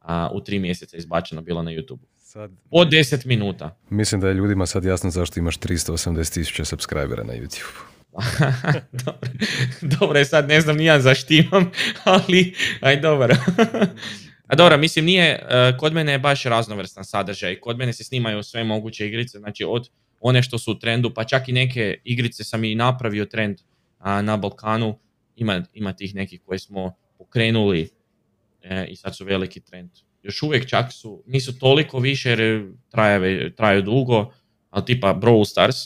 a, u tri mjeseca izbačeno bilo na YouTube. Sad... Po 10 minuta. Mislim da je ljudima sad jasno zašto imaš 380 tisuća subscribera na YouTube. dobro, dobro je sad, ne znam nija zašto imam, ali aj dobro. A dobro, mislim nije, e, kod mene je baš raznovrstan sadržaj, kod mene se snimaju sve moguće igrice, znači od one što su u trendu, pa čak i neke igrice sam i napravio trend na Balkanu, ima, ima tih nekih koje smo pokrenuli e, i sad su veliki trend. Još uvijek čak su, nisu toliko više jer traju dugo, ali tipa Brawl Stars,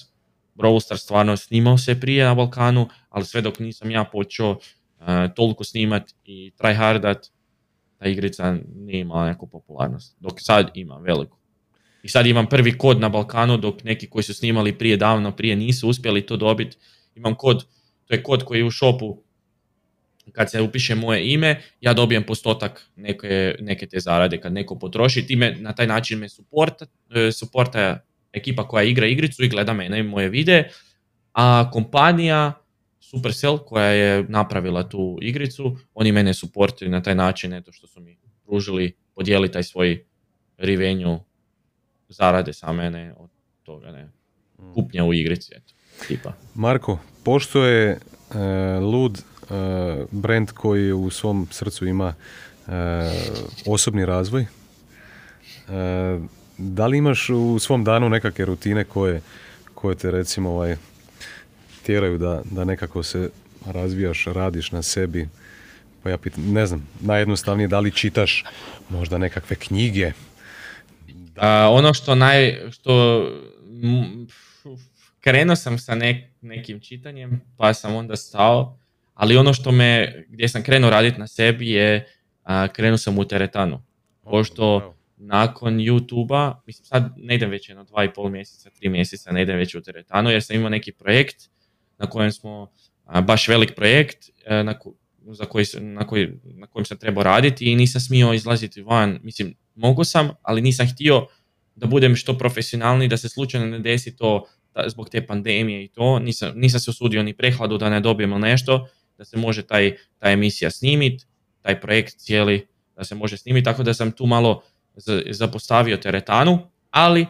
Brawl stvarno snimao se prije na Balkanu, ali sve dok nisam ja počeo uh, toliko snimat i tryhardat, ta igrica nije imala neku popularnost. Dok sad ima veliku. I sad imam prvi kod na Balkanu, dok neki koji su snimali prije davno, prije nisu uspjeli to dobiti. Imam kod, to je kod koji je u shopu kad se upiše moje ime, ja dobijem postotak neke, neke te zarade kad neko potroši, time na taj način me suporta, e, suporta ekipa koja igra igricu i gleda mene i moje videe, a kompanija Supercell koja je napravila tu igricu, oni mene suportili na taj način, eto što su mi pružili, podijeli taj svoj rivenju zarade sa mene od toga, ne, mm. kupnja u igrici, eto, tipa. Marko, pošto je e, Lud e, brand koji u svom srcu ima e, osobni razvoj, da li imaš u svom danu nekakve rutine koje, koje te recimo ovaj, tjeraju da, da nekako se razvijaš, radiš na sebi? Pa ja pitam, ne znam, najjednostavnije da li čitaš možda nekakve knjige? A, ono što naj, što krenuo sam sa nekim čitanjem, pa sam onda stao, ali ono što me, gdje sam krenuo raditi na sebi je, a, krenuo sam u teretanu. Pošto nakon YouTube-a, mislim sad ne idem već jedno dva i pol mjeseca, tri mjeseca, ne idem već u teretanu jer sam imao neki projekt na kojem smo, baš velik projekt, e, na za koji, na, koji, na kojem sam trebao raditi i nisam smio izlaziti van. Mislim, mogu sam, ali nisam htio da budem što profesionalniji, da se slučajno ne desi to zbog te pandemije i to. Nisam, nisam se usudio ni prehladu da ne dobijemo nešto, da se može taj, ta emisija snimiti, taj projekt cijeli da se može snimiti, tako da sam tu malo zapostavio teretanu, ali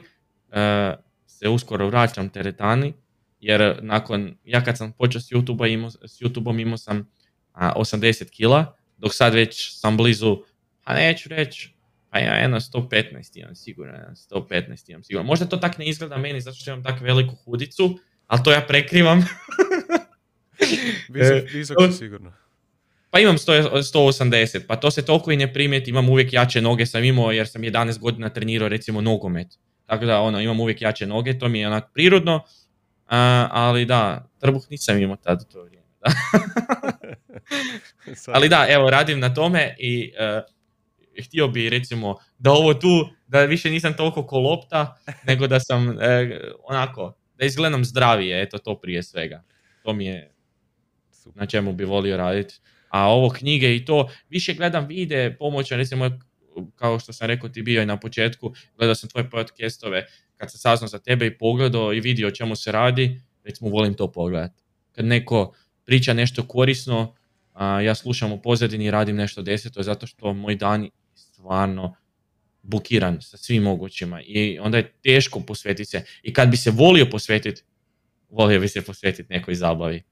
e, se uskoro vraćam teretani, jer nakon, ja kad sam počeo s YouTube-om imao, s YouTube imao sam a, 80 kila, dok sad već sam blizu, pa neću reći, pa ja jedno 115 imam sigurno, 115 imam sigurno. Možda to tak ne izgleda meni zato što imam tako veliku hudicu, ali to ja prekrivam. visok, visok sigurno. Pa imam 180, pa to se toliko i ne primijeti, imam uvijek jače noge sam imao jer sam 11 godina trenirao recimo nogomet. Tako da ono, imam uvijek jače noge, to mi je onak prirodno, ali da, trbuh nisam imao tada to vrijeme. Da. ali da, evo, radim na tome i uh, htio bi recimo da ovo tu, da više nisam toliko kolopta, nego da sam e, onako, da izgledam zdravije, eto to prije svega. To mi je na čemu bi volio raditi. A ovo knjige i to, više gledam vide pomoćan, recimo kao što sam rekao ti bio i na početku, gledao sam tvoje podcastove, kad sam saznao za tebe i pogledao i vidio o čemu se radi, recimo volim to pogledati. Kad neko priča nešto korisno, a, ja slušam u pozadini i radim nešto deseto, zato što moj dan je stvarno bukiran sa svim mogućima i onda je teško posvetiti se. I kad bi se volio posvetiti, volio bi se posvetiti nekoj zabavi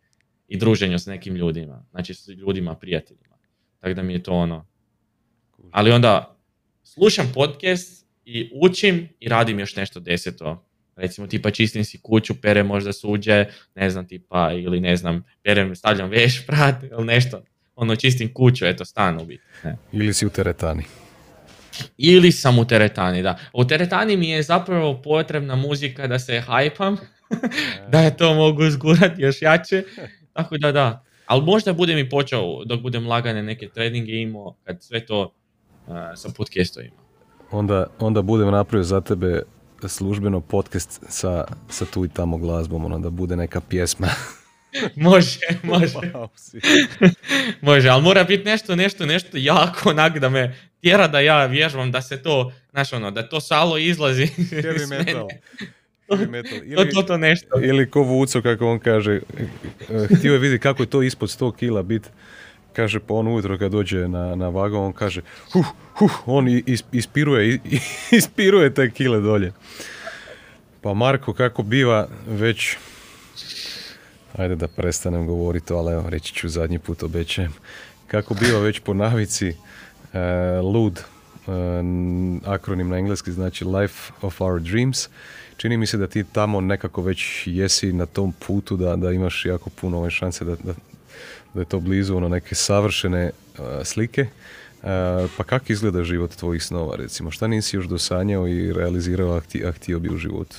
i druženju s nekim ljudima, znači s ljudima, prijateljima. Tako da mi je to ono. Ali onda slušam podcast i učim i radim još nešto deseto. Recimo tipa čistim si kuću, perem možda suđe, ne znam tipa, ili ne znam, perem, stavljam veš, prat ili nešto. Ono čistim kuću, eto stan u biti. Ili si u teretani. Ili sam u teretani, da. U teretani mi je zapravo potrebna muzika da se hajpam, da je to mogu zgurati još jače tako da da. Ali možda budem i počeo dok budem lagane neke treninge imao, kad sve to uh, sa podcastovima. Onda, onda budem napravio za tebe službeno podcast sa, sa tu i tamo glazbom, ono da bude neka pjesma. može, može. može, ali mora biti nešto, nešto, nešto jako onak da me tjera da ja vježbam da se to, znaš ono, da to salo izlazi Heavy metal. Ili, to, to, nešto. Ili ko Vuco, kako on kaže, eh, htio je vidjeti kako je to ispod 100 kila bit. Kaže, pa on ujutro kad dođe na, na vagon, on kaže, huh, huh, on is, ispiruje, ispiruje te kile dolje. Pa Marko, kako biva već, ajde da prestanem govoriti, ali evo, reći ću zadnji put obećajem. Kako biva već po navici, uh, LUD, uh, akronim na engleski znači Life of Our Dreams, čini mi se da ti tamo nekako već jesi na tom putu da, da imaš jako puno ove šanse da, da, da je to blizu ono neke savršene slike. Uh, pa kako izgleda život tvojih snova recimo? Šta nisi još dosanjao i realizirao, a, bi u životu?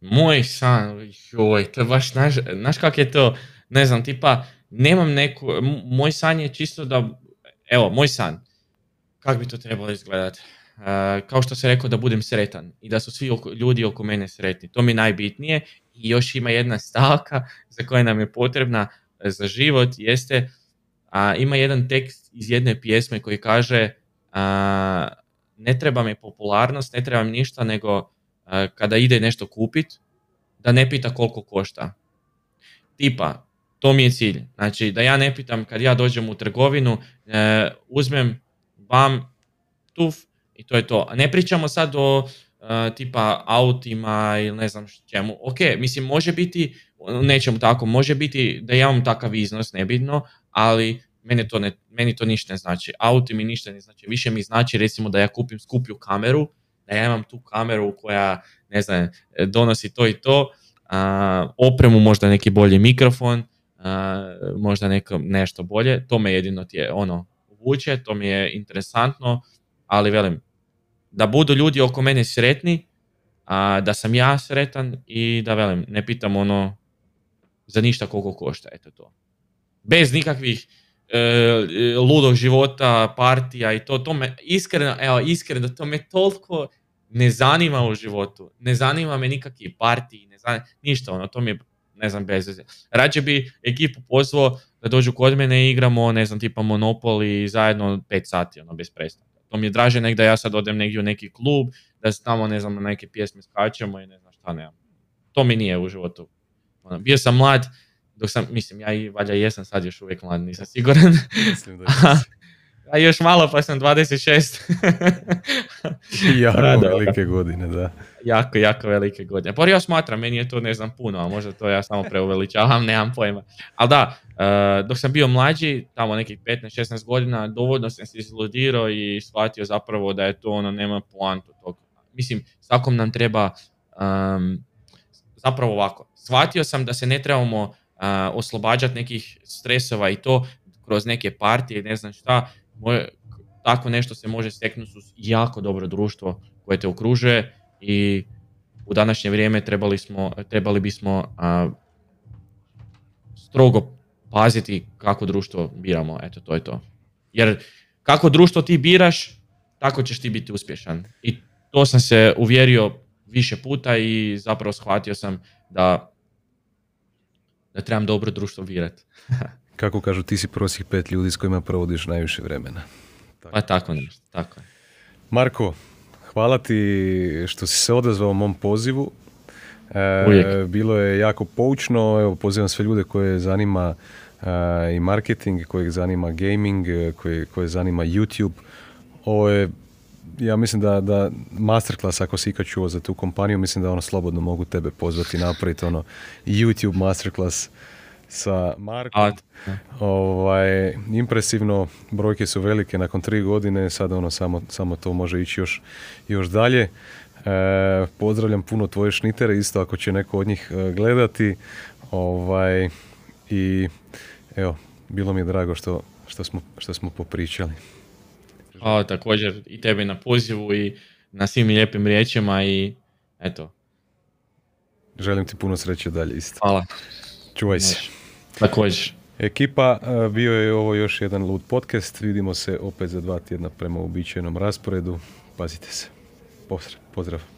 Moj san, joj, to je baš, znaš, znaš kak je to, ne znam, tipa, nemam neku, moj san je čisto da, evo, moj san, kako bi to trebalo izgledati? Kao što se rekao da budem sretan i da su svi ljudi oko mene sretni. To mi je najbitnije i još ima jedna stavka za koja nam je potrebna e, za život jeste a, ima jedan tekst iz jedne pjesme koji kaže a, ne treba mi popularnost, ne treba mi ništa nego kada ide nešto kupit da ne pita koliko košta. Tipa, to mi je cilj. Znači da ja ne pitam kad ja dođem u trgovinu, e, uzmem vam tuf i to je to. Ne pričamo sad o uh, tipa autima ili ne znam čemu. Ok, mislim može biti nečemu tako, može biti da ja imam takav iznos, nebitno, ali meni to, ne, meni to ništa ne znači. Auti mi ništa ne znači. Više mi znači recimo da ja kupim skuplju kameru, da ja imam tu kameru koja, ne znam, donosi to i to, opremu možda neki bolji mikrofon, možda neko, nešto bolje, to me jedino ti je ono vuče, to mi je interesantno, ali velim, da budu ljudi oko mene sretni, a da sam ja sretan i da velim, ne pitam ono za ništa koliko košta, eto to. Bez nikakvih e, ludog života, partija i to, to me iskreno, evo iskreno, to me toliko ne zanima u životu, ne zanima me nikakvi partiji, ne zanima, ništa ono, to mi je ne znam, bez veze. Rađe bi ekipu pozvao da dođu kod mene i igramo, ne znam, tipa Monopoly zajedno 5 sati, ono, bez prestanka. To mi je draže nek da ja sad odem negdje u neki klub, da se tamo, ne znam, na neke pjesme skačemo i ne znam šta nemam. To mi nije u životu. Ono, bio sam mlad, dok sam, mislim, ja i valjda jesam sad još uvijek mlad, nisam siguran. Mislim da A još malo pa sam 26. jako velike godine, da. Jako, jako velike godine. Pa ja smatram, meni je to ne znam puno, a možda to ja samo preuveličavam, nemam pojma. Ali da, eh, dok sam bio mlađi, tamo nekih 15-16 godina, dovoljno sam se izludirao i shvatio zapravo da je to ono, nema poantu tog. Mislim, svakom nam treba, um, zapravo ovako, shvatio sam da se ne trebamo uh, oslobađati nekih stresova i to kroz neke partije, ne znam šta, moje, tako nešto se može steknuti uz jako dobro društvo koje te okružuje i u današnje vrijeme trebali, smo, trebali bismo a, strogo paziti kako društvo biramo, eto to je to. Jer kako društvo ti biraš, tako ćeš ti biti uspješan. I to sam se uvjerio više puta i zapravo shvatio sam da, da trebam dobro društvo birati. Kako kažu, ti si prosjek pet ljudi s kojima provodiš najviše vremena. Tako. Pa tako nešto, tako Marko, hvala ti što si se odazvao mom pozivu. E, bilo je jako poučno, evo pozivam sve ljude koje zanima e, i marketing, koje zanima gaming, koje, koje zanima YouTube. Ovo je, ja mislim da, da masterclass, ako si ikad čuo za tu kompaniju, mislim da ono slobodno mogu tebe pozvati napraviti ono YouTube masterclass sa Markom. Ovaj, impresivno, brojke su velike nakon tri godine, sad ono samo, samo to može ići još, još dalje. E, pozdravljam puno tvoje šnitere, isto ako će neko od njih e, gledati. Ovaj, I evo, bilo mi je drago što, što, smo, što smo popričali. Hvala također i tebi na pozivu i na svim lijepim riječima i eto. Želim ti puno sreće dalje isto. Hvala. Čuvaj se. Također. Ekipa, e, bio je ovo još jedan Lud podcast. Vidimo se opet za dva tjedna prema uobičajenom rasporedu. Pazite se. Pozdrav. Pozdrav.